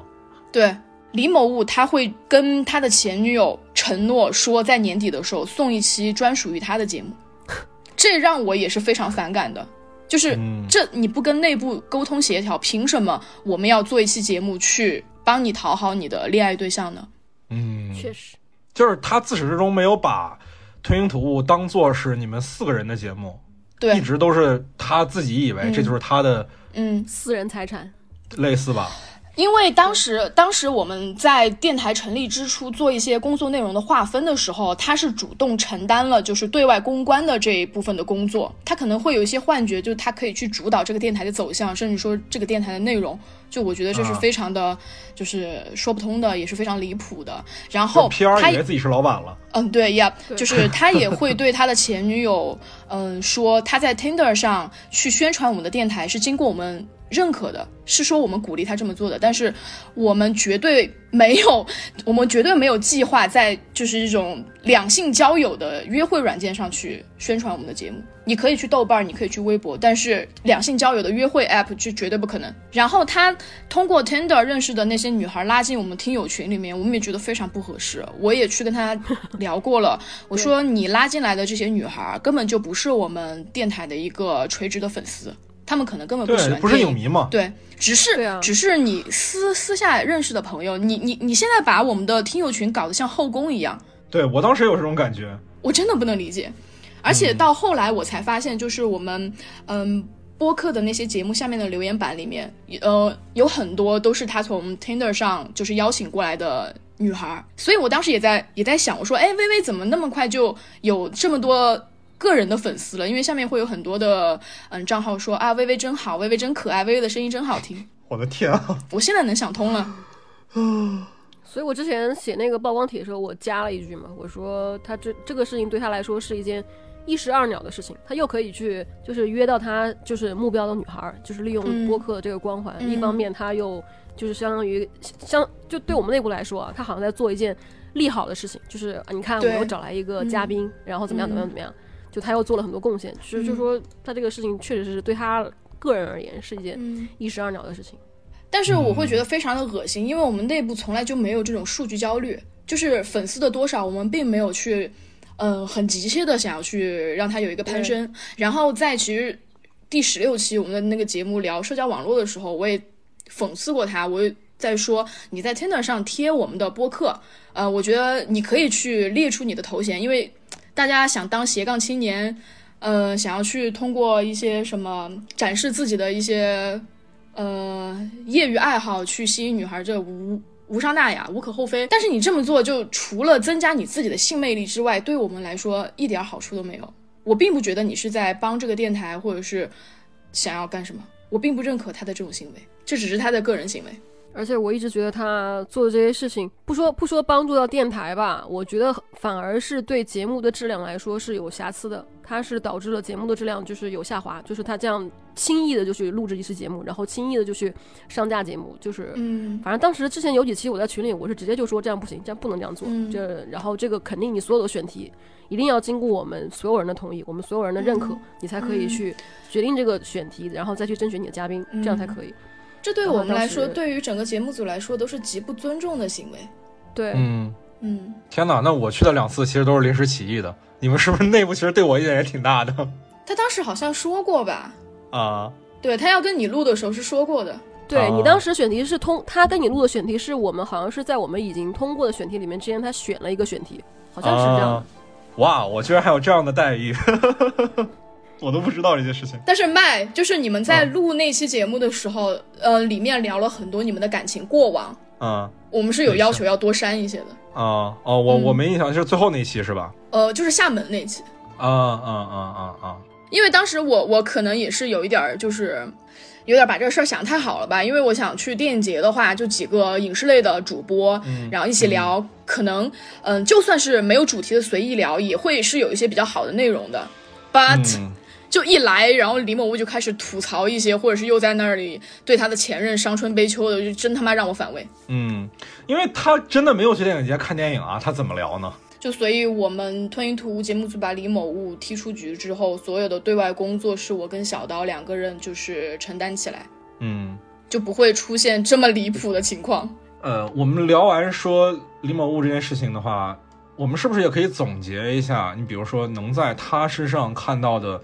对，李某物他会跟他的前女友承诺说，在年底的时候送一期专属于他的节目，这让我也是非常反感的。就是嗯这你不跟内部沟通协调，凭什么我们要做一期节目去帮你讨好你的恋爱对象呢？嗯，确实，就是他自始至终没有把《吞云吐雾》当做是你们四个人的节目，对一，直都是他自己以为这就是他的嗯，私人财产。类似吧。因为当时，当时我们在电台成立之初做一些工作内容的划分的时候，他是主动承担了就是对外公关的这一部分的工作。他可能会有一些幻觉，就是他可以去主导这个电台的走向，甚至说这个电台的内容。就我觉得这是啊非常的，就是说不通的，也是非常离谱的。然后 P.R. 他以为自己是老板了，嗯，对呀对就是他也会对他的前女友，嗯，说他在 Tinder 上去宣传我们的电台是经过我们认可的，是说我们鼓励他这么做的，但是我们绝对没有，我们绝对没有计划在就是这种两性交友的约会软件上去宣传我们的节目。你可以去豆瓣，你可以去微博，但是两性交友的约会 app 就绝对不可能。然后他通过 Tinder 认识的那些女孩拉进我们听友群里面，我们也觉得非常不合适。我也去跟他聊过了，我说你拉进来的这些女孩 根本就不是我们电台的一个垂直的粉丝，她们可能根本不喜对，不是影迷嘛？对，只是啊只是你私私下认识的朋友，你你你现在把我们的听友群搞得像后宫一样，对我当时有这种感觉。我真的不能理解。而且到后来我才发现，就是我们嗯播客的那些节目下面的留言板里面，呃，有很多都是他从 Tinder 上就是邀请过来的女孩儿，所以我当时也在也在想，我说，哎，微微怎么那么快就有这么多？个人的粉丝了，因为下面会有很多的嗯账号说啊，微微真好，微微真可爱，微微的声音真好听。我的天啊！我现在能想通了，所以我之前写那个曝光帖的时候，我加了一句嘛，我说他这这个事情对他来说是一件一石二鸟的事情，他又可以去就是约到他就是目标的女孩儿，就是利用嗯播客这个光环，嗯。一方面他又就是相当于相就对我们内部来说啊，他好像在做一件利好的事情，就是啊你看我又找来一个嘉宾，然后怎么样怎么样嗯怎么样，就他又做了很多贡献，其实就是说他这个事情确实是对他个人而言是一件嗯。一石二鸟的事情。但是我会觉得非常的恶心，因为我们内部从来就没有这种数据焦虑，就是粉丝的多少，我们并没有去，嗯、很急切的想要去让他有一个攀升。然后在其实第十六期我们的那个节目聊社交网络的时候，我也讽刺过他，我也在说你在 Tinder 上贴我们的播客，呃，我觉得你可以去列出你的头衔，因为大家想当斜杠青年。呃，想要去通过一些什么展示自己的一些呃业余爱好去吸引女孩，这无无伤大雅，无可厚非。但是你这么做，就除了增加你自己的性魅力之外，对我们来说一点好处都没有。我并不觉得你是在帮这个电台，或者是想要干什么。我并不认可他的这种行为，这只是他的个人行为。而且我一直觉得他做的这些事情，不说不说帮助到电台吧，我觉得反而是对节目的质量来说是有瑕疵的。他是导致了节目的质量就是有下滑，就是他这样轻易的就去录制一期节目，然后轻易的就去上架节目，就是，嗯反正当时之前有几期我在群里，我是直接就说这样不行，这样不能这样做，嗯这然后这个肯定你所有的选题一定要经过我们所有人的同意，我们所有人的认可，嗯你才可以去决定这个选题，然后再去甄选你的嘉宾，这样才可以。这对我们来说，对于整个节目组来说，都是极不尊重的行为。对，嗯，嗯，天哪，那我去的两次其实都是临时起意的，你们是不是内部其实对我意见也挺大的他当时好像说过吧？啊？对他要跟你录的时候是说过的。哦对你当时选题是通，他跟你录的选题是我们好像是在我们已经通过的选题里面之前，他选了一个选题，好像是这样的。啊哇，我居然还有这样的待遇，我都不知道这些事情。但是麦就是你们在嗯录那期节目的时候，呃，里面聊了很多你们的感情过往，嗯我们是有要求要多删一些的。啊哦，我嗯我没印象，就是最后那一期是吧？呃，就是厦门那期，啊啊啊啊啊！因为当时我我可能也是有一点儿就是。有点把这个事儿想太好了吧？因为我想去电影节的话，就几个影视类的主播，嗯然后一起聊，可能嗯、就算是没有主题的随意聊，也会是有一些比较好的内容的。But、嗯就一来，然后李某物就开始吐槽一些，或者是又在那里对他的前任伤春悲秋的，就真他妈让我反胃。嗯，因为他真的没有去电影节看电影啊，他怎么聊呢？就所以，我们吞云吐雾节目组把李某物踢出局之后，所有的对外工作是我跟小刀两个人就是承担起来，嗯，就不会出现这么离谱的情况。呃，我们聊完说李某物这件事情的话，我们是不是也可以总结一下？你比如说，能在他身上看到的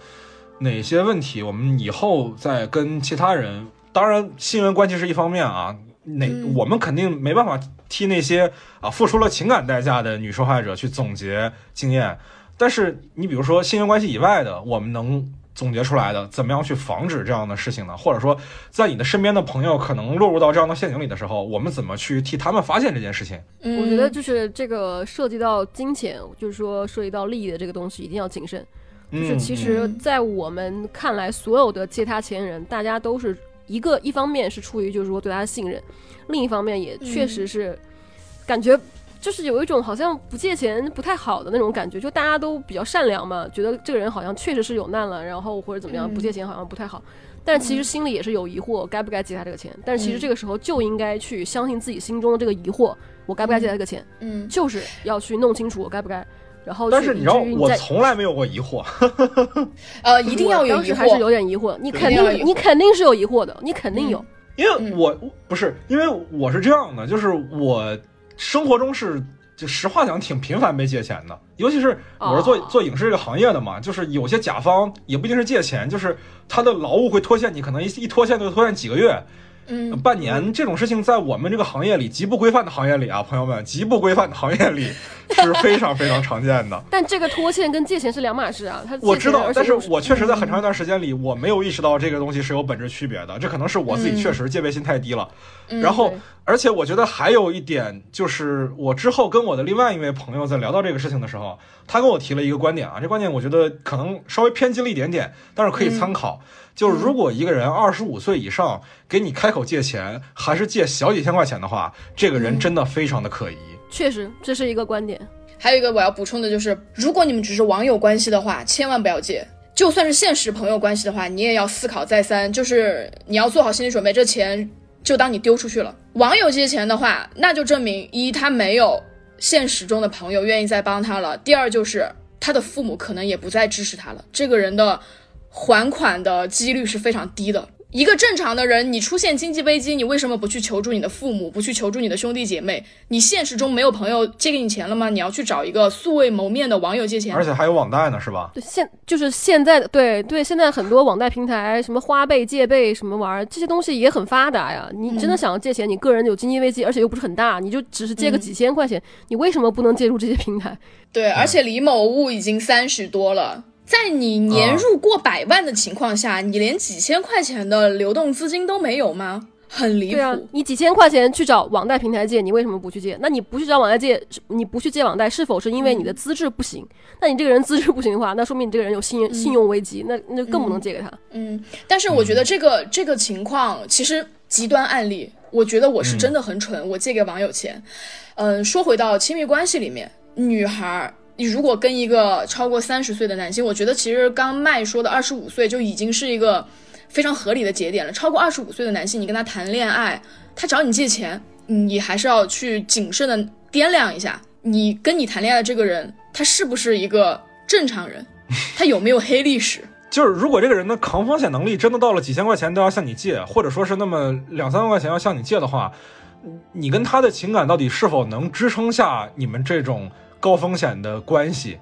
哪些问题，我们以后再跟其他人，当然新闻关系是一方面啊，哪、嗯我们肯定没办法替那些啊付出了情感代价的女受害者去总结经验，但是你比如说新闻关系以外的，我们能。总结出来的，怎么样去防止这样的事情呢？或者说，在你的身边的朋友可能落入到这样的陷阱里的时候，我们怎么去替他们发现这件事情？嗯，我觉得就是这个涉及到金钱，就是说涉及到利益的这个东西，一定要谨慎。就是嗯其实嗯，在我们看来，所有的借他钱人，大家都是一个一方面是出于就是说对他的信任，另一方面也确实是感觉就是有一种好像不借钱不太好的那种感觉，就大家都比较善良嘛，觉得这个人好像确实是有难了，然后或者怎么样，嗯不借钱好像不太好。但其实心里也是有疑惑，该不该借他这个钱？但是其实嗯这个时候就应该去相信自己心中的这个疑惑，我该不该借他这个钱？嗯，就是要去弄清楚我该不该，然后但是你知道，我从来没有过疑惑。呃，一定要有疑惑当时还是有惑。点疑惑，你肯定你肯定是有疑惑的，你肯定有。因为嗯我不是，因为我是这样的，就是我生活中是就实话讲挺频繁被借钱的，尤其是我是做、哦做影视这个行业的嘛，就是有些甲方也不一定是借钱，就是他的劳务会拖欠你，可能一一拖欠就拖欠几个月、嗯，半年，这种事情在我们这个行业里极不规范的行业里啊，朋友们，极不规范的行业里 是非常非常常见的。但这个拖欠跟借钱是两码事啊，他我知道但是我确实在很长一段时间里，我没有意识到这个东西是有本质区别的。这可能是我自己确实戒备心太低了。嗯然后，而且我觉得还有一点，就是我之后跟我的另外一位朋友在聊到这个事情的时候，他跟我提了一个观点啊，这观点我觉得可能稍微偏激了一点点，但是可以参考。就是如果一个人二十五岁以上给你开口借钱，还是借小几千块钱的话，这个人真的非常的可疑。确实这是一个观点。还有一个我要补充的就是，如果你们只是网友关系的话，千万不要借。就算是现实朋友关系的话，你也要思考再三，就是你要做好心理准备，这钱就当你丢出去了。网友借钱的话，那就证明一他没有现实中的朋友愿意再帮他了；第二就是他的父母可能也不再支持他了，这个人的还款的几率是非常低的。一个正常的人，你出现经济危机，你为什么不去求助你的父母，不去求助你的兄弟姐妹？你现实中没有朋友借给你钱了吗？你要去找一个素未谋面的网友借钱而？且还有网贷呢，是吧？对，现就是现在的对对，现在很多网贷平台，什么花呗、借呗什么玩意儿，这些东西也很发达呀。你真的想要借钱，你个人有经济危机，而且又不是很大，你就只是借个嗯几千块钱，你为什么不能借助这些平台？对，而且李某物已经三十多了。在你年入过百万的情况下，你连几千块钱的流动资金都没有吗？很离谱。对啊，你几千块钱去找网贷平台借，你为什么不去借？那你不去找网贷借，你不去借网贷，是否是因为你的资质不行？那你这个人资质不行的话，那说明你这个人有信信用危机，那那就更不能借给他。嗯，但是我觉得这个、这个情况其实极端案例我觉得我是真的很蠢，我借给网友钱。嗯，说回到亲密关系里面，女孩，你如果跟一个超过三十岁的男性，我觉得其实刚麦说的二十五岁就已经是一个非常合理的节点了。超过二十五岁的男性，你跟他谈恋爱，他找你借钱，你还是要去谨慎的掂量一下，你跟你谈恋爱的这个人，他是不是一个正常人，他有没有黑历史？就是如果这个人的抗风险能力真的到了几千块钱都要向你借，或者说是那么两三万块钱要向你借的话，你跟他的情感到底是否能支撑下你们这种高风险的关系？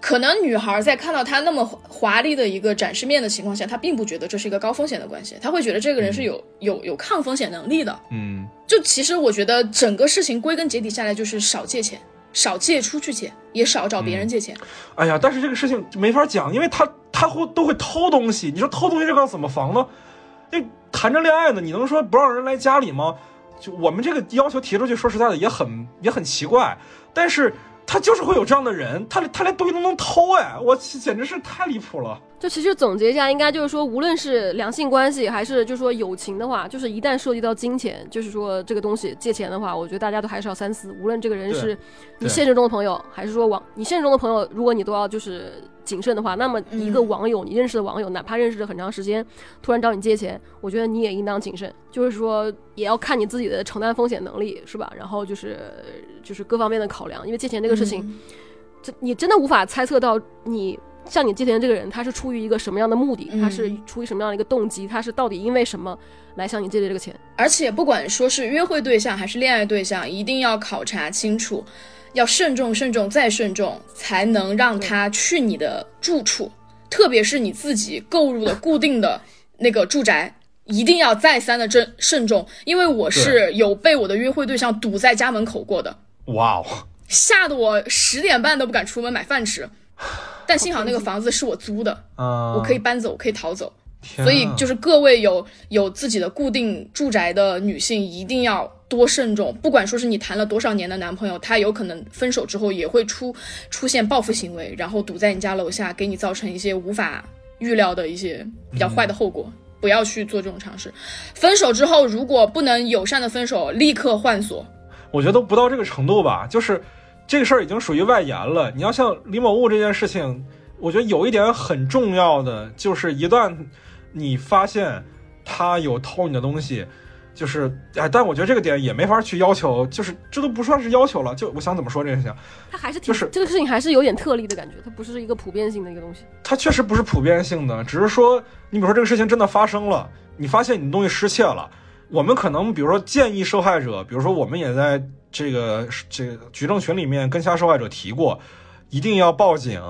可能女孩在看到他那么华丽的一个展示面的情况下，她并不觉得这是一个高风险的关系，她会觉得这个人是有有有抗风险能力的。嗯，就其实我觉得整个事情归根结底下来就是少借钱，少借出去钱，也少找别人借钱。哎呀，但是这个事情没法讲，因为他他会都会偷东西，你说偷东西这个要怎么防呢？那谈着恋爱呢，你能说不让人来家里吗？就我们这个要求提出去，说实在的也很也很奇怪，但是。他就是会有这样的人，他他连东西都能偷哎，我简直是太离谱了。就其实总结一下，应该就是说，无论是两性关系还是就是说友情的话，就是一旦涉及到金钱，就是说这个东西借钱的话，我觉得大家都还是要三思。无论这个人是你现实中的朋友，还是说网你现实中的朋友，如果你都要就是谨慎的话，那么一个网友你认识的网友，哪怕认识了很长时间，突然找你借钱，我觉得你也应当谨慎。就是说也要看你自己的承担风险能力，是吧？然后就是就是各方面的考量，因为借钱这个事情，这你真的无法猜测到你。向你借钱这个人，他是出于一个什么样的目的？他是出于什么样的一个动机？他是到底因为什么来向你借的这个钱？而且不管说是约会对象还是恋爱对象，一定要考察清楚，要慎重、慎重再慎重，才能让他去你的住处，特别是你自己购入的固定的那个住宅，一定要再三的慎慎重。因为我是有被我的约会对象堵在家门口过的。哇哦！吓得我十点半都不敢出门买饭吃。但幸好那个房子是我租的，我可以搬走，可以逃走。所以就是各位有有自己的固定住宅的女性，一定要多慎重。不管说是你谈了多少年的男朋友，他有可能分手之后也会出出现报复行为，然后堵在你家楼下，给你造成一些无法预料的一些比较坏的后果。不要去做这种尝试。分手之后，如果不能友善的分手，立刻换锁。我觉得都不到这个程度吧，就是。这个事儿已经属于外延了。你要像李某物这件事情，我觉得有一点很重要的，就是一旦你发现他有偷你的东西，就是哎，但我觉得这个点也没法去要求，就是这都不算是要求了。就我想怎么说这个事情，他还是就是这个事情还是有点特例的感觉，它不是一个普遍性的一个东西。它确实不是普遍性的，只是说你比如说这个事情真的发生了，你发现你的东西失窃了，我们可能比如说建议受害者，比如说我们也在。这个这个举证群里面跟其他受害者提过，一定要报警，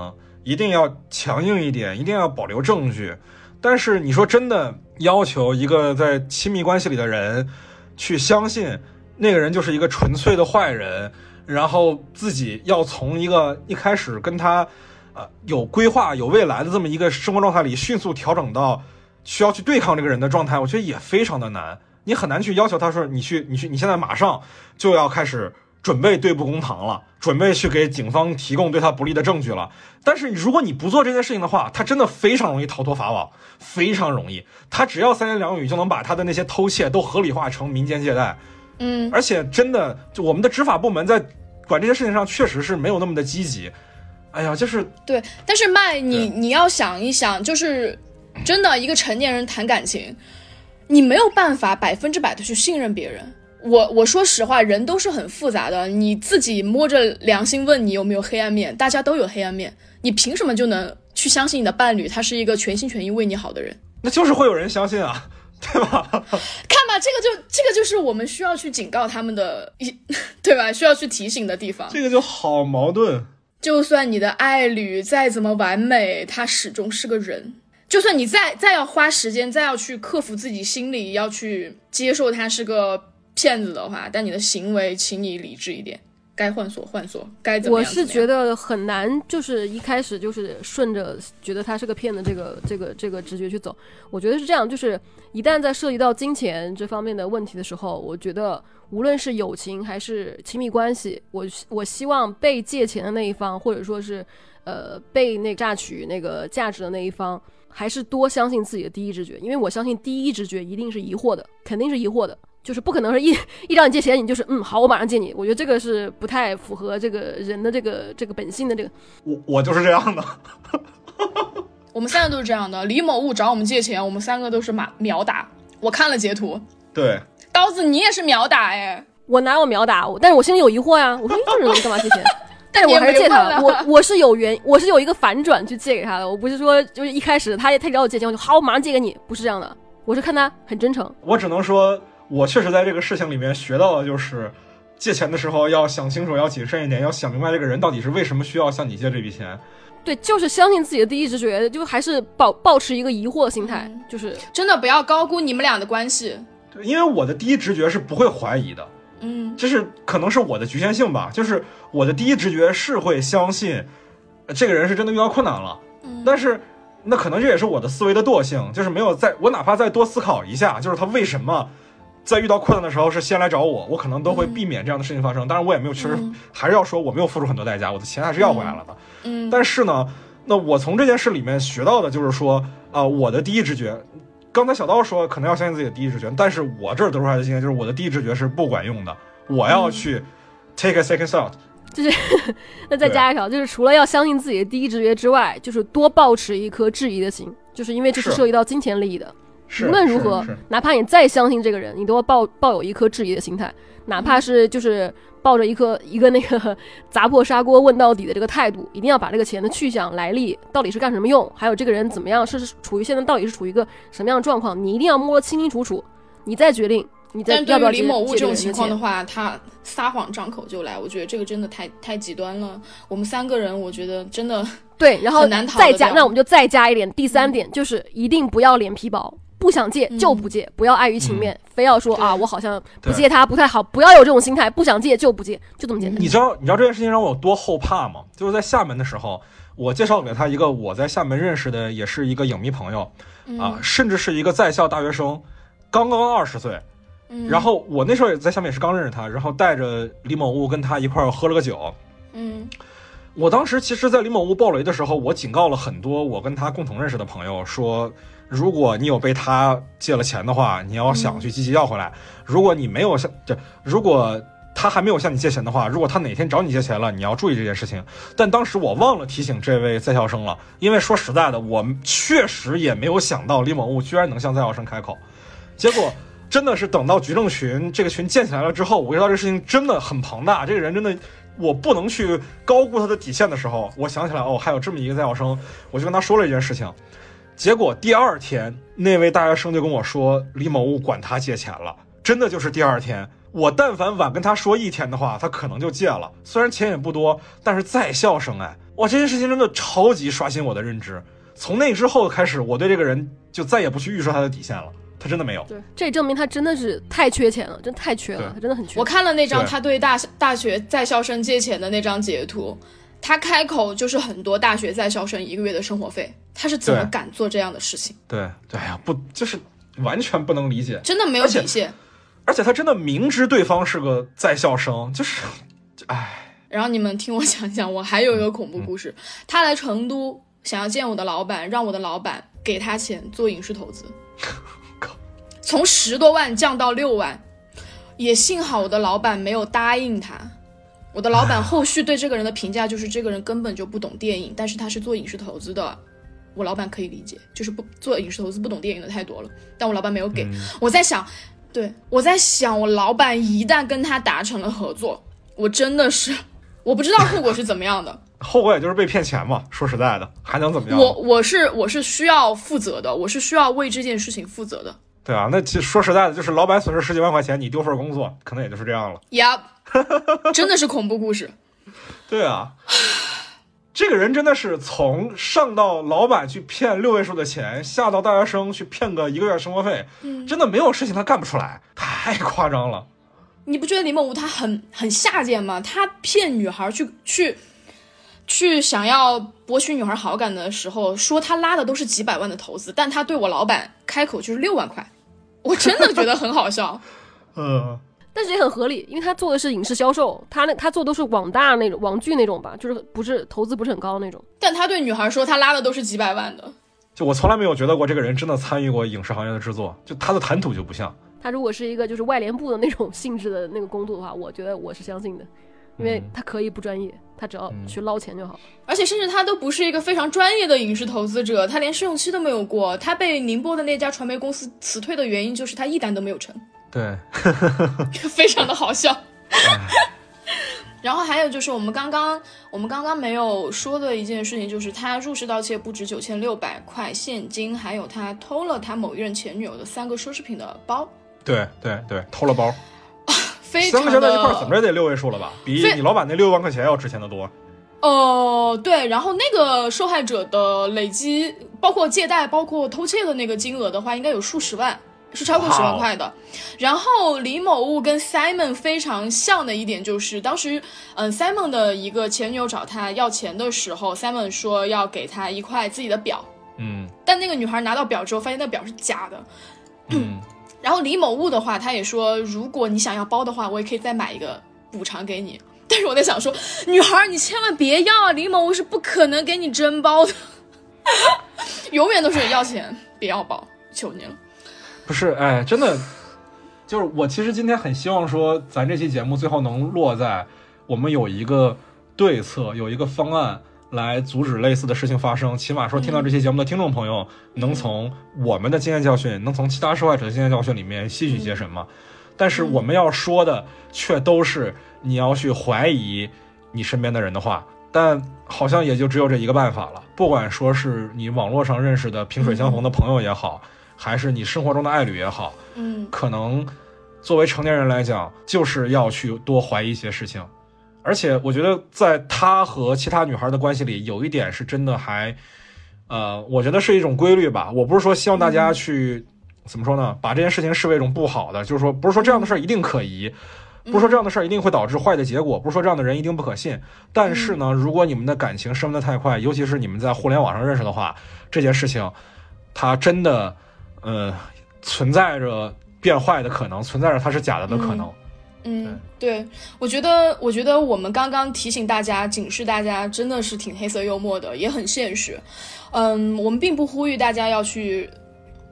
一定要强硬一点，一定要保留证据。但是你说真的要求一个在亲密关系里的人去相信那个人就是一个纯粹的坏人，然后自己要从一个一开始跟他呃有规划、有未来的这么一个生活状态里迅速调整到需要去对抗这个人的状态，我觉得也非常的难。你很难去要求他说你去你去你现在马上就要开始准备对簿公堂了，准备去给警方提供对他不利的证据了。但是如果你不做这件事情的话，他真的非常容易逃脱法网，非常容易。他只要三言两语就能把他的那些偷窃都合理化成民间借贷。嗯，而且真的，就我们的执法部门在管这些事情上确实是没有那么的积极。哎呀，就是对。但是麦，你你要想一想，就是真的一个成年人谈感情。你没有办法百分之百的去信任别人。我我说实话，人都是很复杂的。你自己摸着良心问你有没有黑暗面，大家都有黑暗面。你凭什么就能去相信你的伴侣，他是一个全心全意为你好的人？那就是会有人相信啊，对吧？看吧，这个就这个就是我们需要去警告他们的，一 对吧？需要去提醒的地方。这个就好矛盾。就算你的爱侣再怎么完美，他始终是个人。就算你再再要花时间，再要去克服自己心里，要去接受他是个骗子的话，但你的行为，请你理智一点，该换锁换锁，该怎么样？我是觉得很难，就是一开始就是顺着觉得他是个骗子这个这个这个直觉去走。我觉得是这样，就是一旦在涉及到金钱这方面的问题的时候，我觉得无论是友情还是亲密关系，我我希望被借钱的那一方，或者说是呃被那榨取那个价值的那一方。还是多相信自己的第一直觉，因为我相信第一直觉一定是疑惑的，肯定是疑惑的。就是不可能是一一找你借钱，你就是嗯好，我马上借你。我觉得这个是不太符合这个人的这个这个本性的这个。我我就是这样的。我们三个都是这样的。李某物找我们借钱，我们三个都是马秒打。我看了截图，对，刀子你也是秒打哎。我哪有秒打？但是我心里有疑惑呀。我说这人干嘛借钱？但是我还是借他。我我是有原，我是有一个反转去借给他的。我不是说就是一开始他他找我借钱，我就好，我马上借给你。不是这样的，我是看他很真诚。我只能说，我确实在这个事情里面学到的就是，借钱的时候要想清楚，要谨慎一点，要想明白这个人到底是为什么需要向你借这笔钱。对，就是相信自己的第一直觉，就还是保保持一个疑惑心态，就是真的不要高估你们俩的关系。对，因为我的第一直觉是不会怀疑的。嗯，就是可能是我的局限性吧，就是我的第一直觉是会相信，这个人是真的遇到困难了。嗯，但是那可能这也是我的思维的惰性，就是没有在我哪怕再多思考一下，就是他为什么在遇到困难的时候是先来找我，我可能都会避免这样的事情发生。当然我也没有，确实还是要说我没有付出很多代价，我的钱还是要回来了的。嗯，但是呢，那我从这件事里面学到的就是说，啊，我的第一直觉。刚才小刀说可能要相信自己的第一直觉，但是我这儿得出来的经验就是我的第一直觉是不管用的，我要去 take a second thought。就是那再加一条，就是除了要相信自己的第一直觉之外，就是多保持一颗质疑的心，就是因为这是涉及到金钱利益的。无论如何，哪怕你再相信这个人，你都要抱抱有一颗质疑的心态，哪怕是就是。抱着一颗一个那个 砸破砂锅问到底的这个态度，一定要把这个钱的去向、来历到底是干什么用，还有这个人怎么样，是处于现在到底是处于一个什么样的状况，你一定要摸得清清楚楚，你再决定你再要不要李某物这种情况的话，他撒谎张口就来，我觉得这个真的太太极端了。我们三个人，我觉得真的对，然后再加，那我们就再加一点，第三点就是一定不要脸皮薄。不想借就不借，不要碍于情面，非要说啊，我好像不借他不太好，不要有这种心态，不想借就不借，就这么简单。你知道你知道这件事情让我有多后怕吗？就是在厦门的时候，我介绍给他一个我在厦门认识的，也是一个影迷朋友，啊，甚至是一个在校大学生，刚刚二十岁，然后我那时候也在下面也是刚认识他，然后带着李某物跟他一块儿喝了个酒，嗯，我当时其实，在李某物爆雷的时候，我警告了很多我跟他共同认识的朋友说。如果你有被他借了钱的话，你要想去积极要回来。如果你没有向这，如果他还没有向你借钱的话，如果他哪天找你借钱了，你要注意这件事情。但当时我忘了提醒这位在校生了，因为说实在的，我确实也没有想到李某物居然能向在校生开口。结果真的是等到矩阵群这个群建起来了之后，我知道这事情真的很庞大，这个人真的我不能去高估他的底线的时候，我想起来哦，还有这么一个在校生，我就跟他说了一件事情。结果第二天，那位大学生就跟我说李某物管他借钱了。真的就是第二天，我但凡晚跟他说一天的话，他可能就借了。虽然钱也不多，但是在校生哎，哇，这件事情真的超级刷新我的认知。从那之后开始，我对这个人就再也不去预设他的底线了。他真的没有。对，这也证明他真的是太缺钱了，真太缺了，他真的很缺。我看了那张他对大大学在校生借钱的那张截图。他开口就是很多大学在校生一个月的生活费，他是怎么敢做这样的事情？对对呀，不就是完全不能理解，真的没有底线。而且他真的明知对方是个在校生，就是，哎。然后你们听我讲讲，我还有一个恐怖故事。他来成都想要见我的老板，让我的老板给他钱做影视投资，从十多万降到六万，也幸好我的老板没有答应他。我的老板后续对这个人的评价就是，这个人根本就不懂电影，但是他是做影视投资的，我老板可以理解，就是不做影视投资不懂电影的太多了。但我老板没有给我在想，对我在想，我老板一旦跟他达成了合作，我真的是我不知道后果是怎么样的。后果也就是被骗钱嘛，说实在的，还能怎么样？我我是我是需要负责的，我是需要为这件事情负责的。对啊，那其实说实在的，就是老板损失十几万块钱，你丢份工作，可能也就是这样了。呀。真的是恐怖故事，对啊，这个人真的是从上到老板去骗六位数的钱，下到大学生去骗个一个月生活费，真的没有事情他干不出来，太夸张了。你不觉得李梦吴他很很下贱吗？他骗女孩去去去想要博取女孩好感的时候，说他拉的都是几百万的投资，但他对我老板开口就是六万块，我真的觉得很好笑。嗯。但是也很合理，因为他做的是影视销售，他那他做都是网大那种网剧那种吧，就是不是投资不是很高那种。但他对女孩说，他拉的都是几百万的。就我从来没有觉得过这个人真的参与过影视行业的制作，就他的谈吐就不像。他如果是一个就是外联部的那种性质的那个工作的话，我觉得我是相信的，因为他可以不专业，他只要去捞钱就好。而且甚至他都不是一个非常专业的影视投资者，他连试用期都没有过。他被宁波的那家传媒公司辞退的原因就是他一单都没有成，对，非常的好笑。然后还有就是我们刚刚我们刚刚没有说的一件事情，就是他入室盗窃不止九千六百块现金，还有他偷了他某一任前女友的三个奢侈品的包。对对对，偷了包，非常三个加在一块儿怎么着也得六位数了吧？比你老板那六万块钱要值钱的多。哦，对，然后那个受害者的累积，包括借贷、包括偷窃的那个金额的话，应该有数十万，是超过十万块的。然后李某物跟 Simon 非常像的一点就是，当时嗯，Simon 的一个前女友找他要钱的时候，Simon 说要给他一块自己的表，嗯但那个女孩拿到表之后，发现那表是假的。嗯，然后李某物的话，他也说，如果你想要包的话，我也可以再买一个补偿给你。但是我在想说，女孩你千万别要啊，李某物是不可能给你真包的，永远都是要钱别要包，求你了。不是，哎，真的，就是我其实今天很希望说，咱这期节目最后能落在我们有一个对策，有一个方案来阻止类似的事情发生。起码说，听到这期节目的听众朋友能从我们的经验教训，能从其他受害者的经验教训里面吸取些什么。但是我们要说的却都是你要去怀疑你身边的人的话，但好像也就只有这一个办法了。不管说是你网络上认识的萍水相逢的朋友也好，还是你生活中的爱侣也好，嗯可能作为成年人来讲，就是要去多怀疑一些事情。而且我觉得，在他和其他女孩的关系里，有一点是真的还，呃，我觉得是一种规律吧。我不是说希望大家去、怎么说呢，把这件事情视为一种不好的，就是说不是说这样的事儿一定可疑，不是说这样的事儿一定会导致坏的结果，不是说这样的人一定不可信。但是呢，如果你们的感情升温的太快，尤其是你们在互联网上认识的话，这件事情它真的，呃，存在着变坏的可能，存在着它是假的的可能。嗯，对，我觉得，我觉得我们刚刚提醒大家、警示大家，真的是挺黑色幽默的，也很现实。嗯，我们并不呼吁大家要去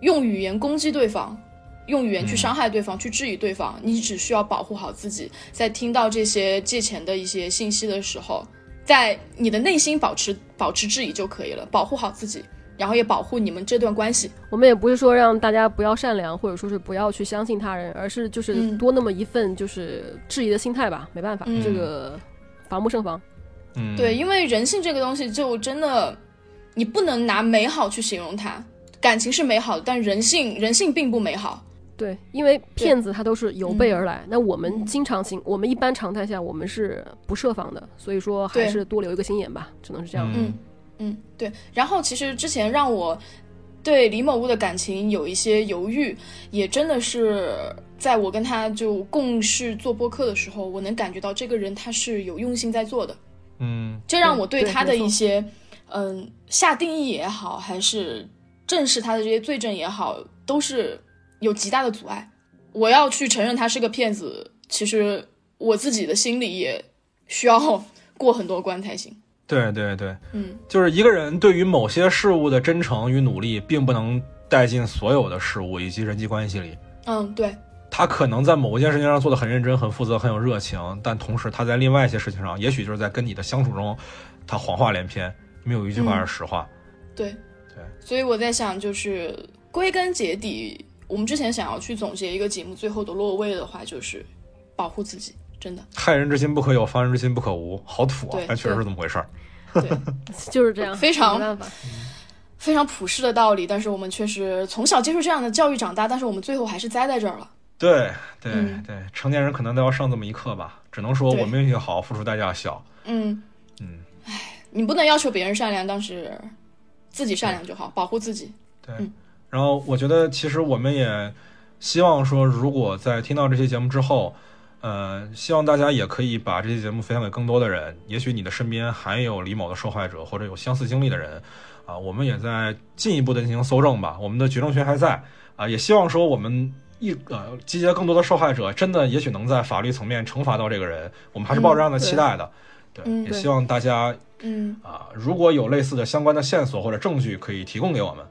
用语言攻击对方，用语言去伤害对方、去质疑对方。你只需要保护好自己，在听到这些借钱的一些信息的时候，在你的内心保持保持质疑就可以了，保护好自己，然后也保护你们这段关系。我们也不是说让大家不要善良，或者说是不要去相信他人，而是就是嗯多那么一份就是质疑的心态吧。没办法，嗯这个防不胜防。嗯，对，因为人性这个东西，就真的你不能拿美好去形容它。感情是美好的，但人性人性并不美好。对，因为骗子他都是有备而来，那我们嗯经常情，我们一般常态下我们是不设防的，所以说还是多留一个心眼吧，只能是这样。嗯嗯，对。然后其实之前让我对李某物的感情有一些犹豫，也真的是在我跟他就共事做播客的时候，我能感觉到这个人他是有用心在做的。嗯这让我对对他的一些嗯下定义也好，还是正视他的这些罪证也好，都是有极大的阻碍。我要去承认他是个骗子，其实我自己的心里也需要过很多关才行。对对对，嗯。就是一个人对于某些事物的真诚与努力，并不能带进所有的事物以及人际关系里。嗯，对，他可能在某一件事情上做的很认真、很负责、很有热情，但同时他在另外一些事情上，也许就是在跟你的相处中，他谎话连篇，没有一句话是实话。对。对，所以我在想，就是归根结底，我们之前想要去总结一个节目最后的落位的话，就是保护自己，真的，害人之心不可有，防人之心不可无，好土啊确实是这么回事儿。对，就是这样，非常。非常普世的道理。但是我们确实从小接受这样的教育长大，但是我们最后还是栽在这儿了。对对、嗯对，成年人可能都要上这么一课吧。只能说对我们运气好，付出代价小。嗯嗯，你不能要求别人善良，但是自己善良就好，保护自己。对，嗯然后我觉得其实我们也希望说，如果在听到这期节目之后，呃，希望大家也可以把这期节目分享给更多的人。也许你的身边还有李某的受害者或者有相似经历的人，啊、我们也在进一步的进行搜证吧。我们的举证权还在啊、也希望说我们。一呃，集结更多的受害者，真的也许能在法律层面惩罚到这个人，我们还是抱着这样的期待的。对，也希望大家嗯啊、如果有类似的相关的线索或者证据，可以提供给我们。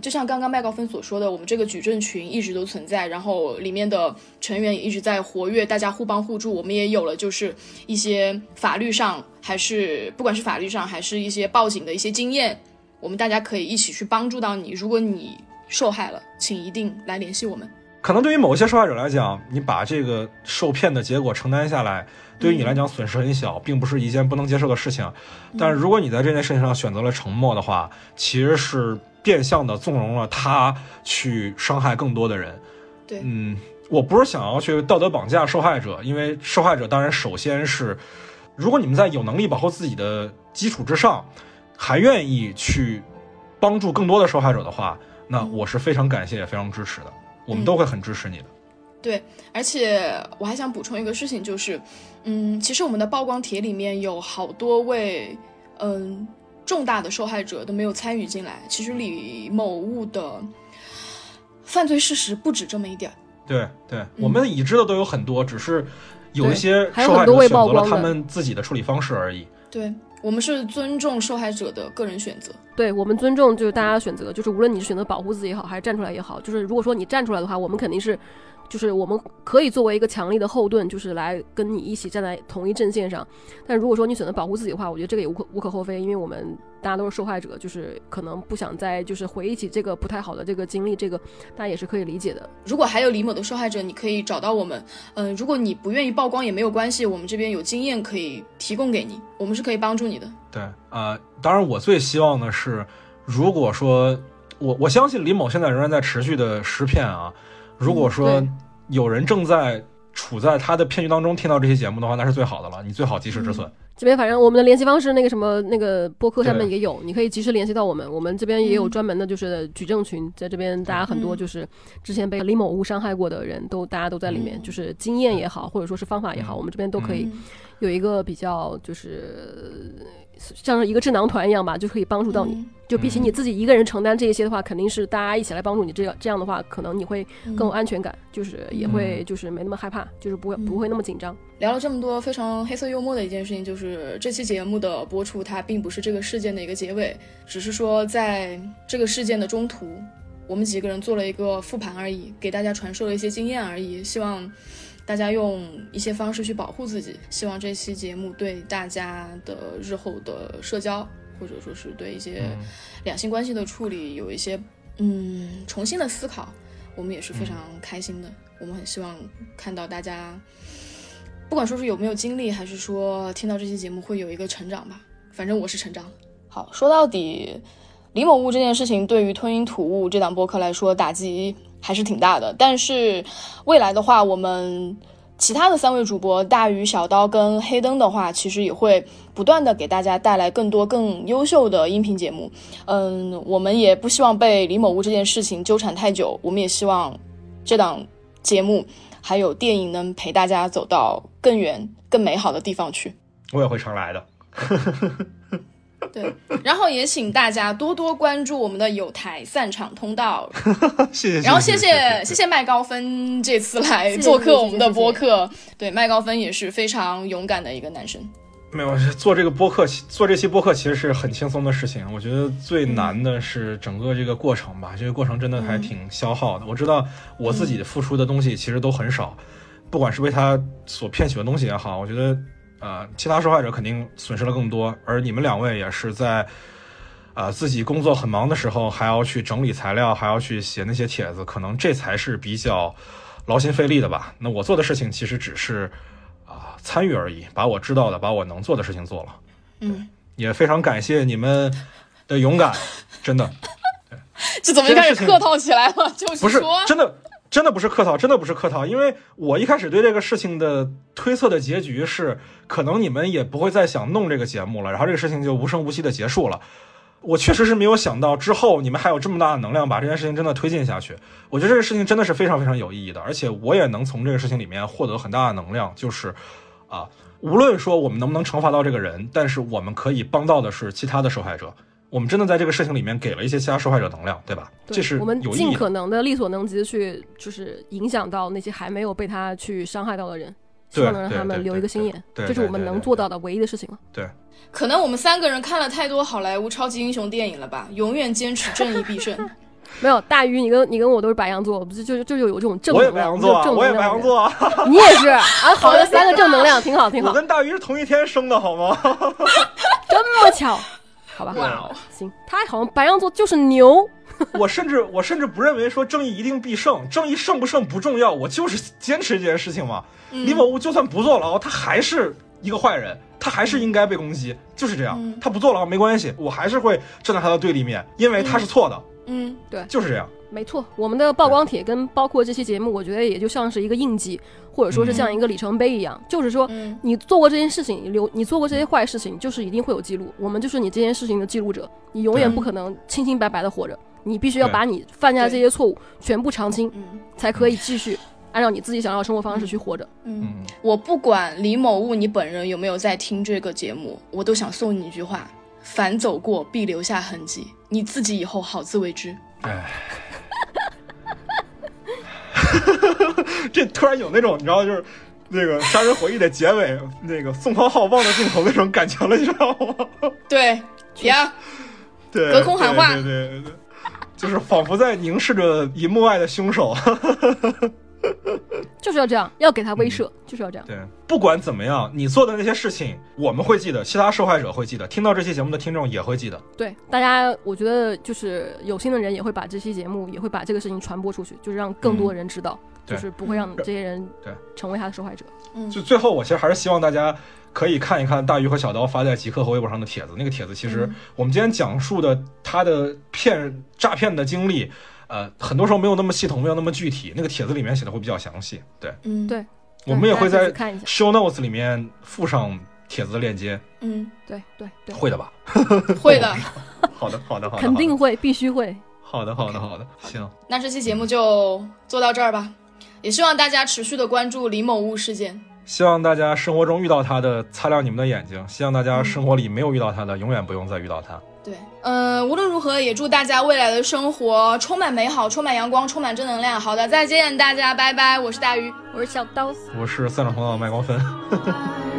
就像刚刚麦高芬所说的，我们这个矩阵群一直都存在，然后里面的成员也一直在活跃，大家互帮互助。我们也有了就是一些法律上，还是不管是法律上，还是一些报警的一些经验，我们大家可以一起去帮助到你。如果你受害了，请一定来联系我们。可能对于某些受害者来讲，你把这个受骗的结果承担下来，对于你来讲损失很小，并不是一件不能接受的事情。但是如果你在这件事情上选择了沉默的话，其实是变相的纵容了他去伤害更多的人。对，嗯，我不是想要去道德绑架受害者，因为受害者当然首先是，如果你们在有能力保护自己的基础之上，还愿意去帮助更多的受害者的话，那我是非常感谢也非常支持的。我们都会很支持你的，对，而且我还想补充一个事情，就是，嗯，其实我们的曝光帖里面有好多位，嗯，重大的受害者都没有参与进来。其实李某物的犯罪事实不止这么一点儿。对对，我们已知的都有很多，只是有一些受害者选择了他们自己的处理方式而已。对。我们是尊重受害者的个人选择，对我们尊重就是大家的选择，就是无论你是选择保护自己也好，还是站出来也好，就是如果说你站出来的话，我们肯定是。就是我们可以作为一个强力的后盾，就是来跟你一起站在同一阵线上。但如果说你选择保护自己的话，我觉得这个也无可无可厚非，因为我们大家都是受害者，就是可能不想再就是回忆起这个不太好的这个经历，这个大家也是可以理解的。如果还有李某的受害者，你可以找到我们。嗯，如果你不愿意曝光也没有关系，我们这边有经验可以提供给你，我们是可以帮助你的。对，呃，当然我最希望的是，如果说我我相信李某现在仍然在持续的施骗啊。如果说有人正在处在他的骗局当中，听到这些节目的话，那是最好的了。你最好及时止损。这边反正我们的联系方式，那个什么那个播客上面也有，你可以及时联系到我们。我们这边也有专门的，就是举证群，在这边大家很多就是之前被李某物伤害过的人都大家都在里面，就是经验也好，或者说是方法也好，我们这边都可以有一个比较就是。像是一个智囊团一样吧，就可以帮助到你。就比起你自己一个人承担这些的话，肯定是大家一起来帮助你。这样这样的话，可能你会更有安全感，就是也会就是没那么害怕，就是不会不会那么紧张。聊了这么多非常黑色幽默的一件事情，就是这期节目的播出，它并不是这个事件的一个结尾，只是说在这个事件的中途，我们几个人做了一个复盘而已，给大家传授了一些经验而已，希望。大家用一些方式去保护自己，希望这期节目对大家的日后的社交，或者说是对一些两性关系的处理有一些嗯重新的思考，我们也是非常开心的。我们很希望看到大家，不管说是有没有经历，还是说听到这期节目会有一个成长吧。反正我是成长了。好，说到底，李某物这件事情对于吞云吐雾这档播客来说打击。还是挺大的，但是未来的话，我们其他的三位主播大鱼、小刀跟黑灯的话，其实也会不断的给大家带来更多更优秀的音频节目。嗯，我们也不希望被李某物这件事情纠缠太久，我们也希望这档节目还有电影能陪大家走到更远、更美好的地方去。我也会常来的。对，然后也请大家多多关注我们的有台散场通道。谢谢。然后谢谢谢谢麦高芬这次来做客我们的播客。对，麦高芬也是非常勇敢的一个男生。没有做这个播客，做这期播客其实是很轻松的事情。我觉得最难的是整个这个过程吧，这个过程真的还挺消耗的。我知道我自己付出的东西其实都很少，不管是为他所骗取的东西也好，我觉得。呃，其他受害者肯定损失了更多，而你们两位也是在，呃，自己工作很忙的时候，还要去整理材料，还要去写那些帖子，可能这才是比较劳心费力的吧。那我做的事情其实只是啊参与而已，把我知道的，把我能做的事情做了。嗯，也非常感谢你们的勇敢，真的。这怎么开始客套起来了？就是不是真的。真的不是客套，真的不是客套，因为我一开始对这个事情的推测的结局是，可能你们也不会再想弄这个节目了，然后这个事情就无声无息的结束了。我确实是没有想到之后你们还有这么大的能量把这件事情真的推进下去。我觉得这个事情真的是非常非常有意义的，而且我也能从这个事情里面获得很大的能量，就是啊，无论说我们能不能惩罚到这个人，但是我们可以帮到的是其他的受害者。我们真的在这个事情里面给了一些其他受害者能量，对吧？这是我们尽可能的力所能及的去，就是影响到那些还没有被他去伤害到的人，希望能让他们留一个心眼。这是我们能做到的唯一的事情了。对，可能我们三个人看了太多好莱坞超级英雄电影了吧？永远坚持正义必胜。没有大鱼，你跟你跟我都是白羊座，不是就就就有这种正我也能量，白羊座啊，正我也白。羊座啊，你也是啊，好的，三个正能量，挺好，挺好，我跟大鱼是同一天生的，好吗？这么巧，好吧？哇哦，行，他好像白羊座就是牛，我甚至我甚至不认为说正义一定必胜，正义胜不胜不重要，我就是坚持这件事情嘛。李某物就算不坐牢，他还是一个坏人，他还是应该被攻击，就是这样。嗯他不坐牢没关系，我还是会站在他的对立面，因为他是错的，嗯对就是这样。没错。我们的曝光帖跟包括这期节目，我觉得也就像是一个印记，或者说是像一个里程碑一样，就是说。嗯你做过这件事情，你留你做过这些坏事情，就是一定会有记录。我们就是你这件事情的记录者，你永远不可能清清白白的活着，你必须要把你犯下的这些错误全部偿清，嗯才可以继续按照你自己想要的生活方式去活着。嗯，嗯，我不管李某物你本人有没有在听这个节目，我都想送你一句话：凡走过必留下痕迹，你自己以后好自为之。哎，这突然有那种你知道就是。那个《杀人回忆》的结尾，那个宋康昊望着镜头那种感情了，你知道吗？对，呀，对，隔空喊话对对对对，就是仿佛在凝视着银幕外的凶手。就是要这样，要给他威慑，就是要这样。对，不管怎么样，你做的那些事情，我们会记得，其他受害者会记得，听到这期节目的听众也会记得。对大家，我觉得就是有心的人也会把这期节目，也会把这个事情传播出去，就是让更多的人知道，嗯就是不会让这些人对成为他的受害者。嗯就最后，我其实还是希望大家可以看一看大鱼和小刀发在极客和微博上的帖子。那个帖子其实嗯我们今天讲述的他的骗诈骗的经历，呃，很多时候没有那么系统，没有那么具体。那个帖子里面写的会比较详细。对，嗯，对我们也会在 show notes 里面附上帖子的链接。嗯，对对对，会的吧？会 的。好的，好的，好的，肯定会，必须会。好的，好的，好的，行。那这期节目就做到这儿吧，也希望大家持续的关注李某物事件。希望大家生活中遇到他的，擦亮你们的眼睛；希望大家生活里没有遇到他的，永远不用再遇到他。对，嗯、无论如何，也祝大家未来的生活充满美好，充满阳光，充满正能量。好的，再见，大家，拜拜。我是大鱼。我是小刀。我是三种头脑的麦光芬。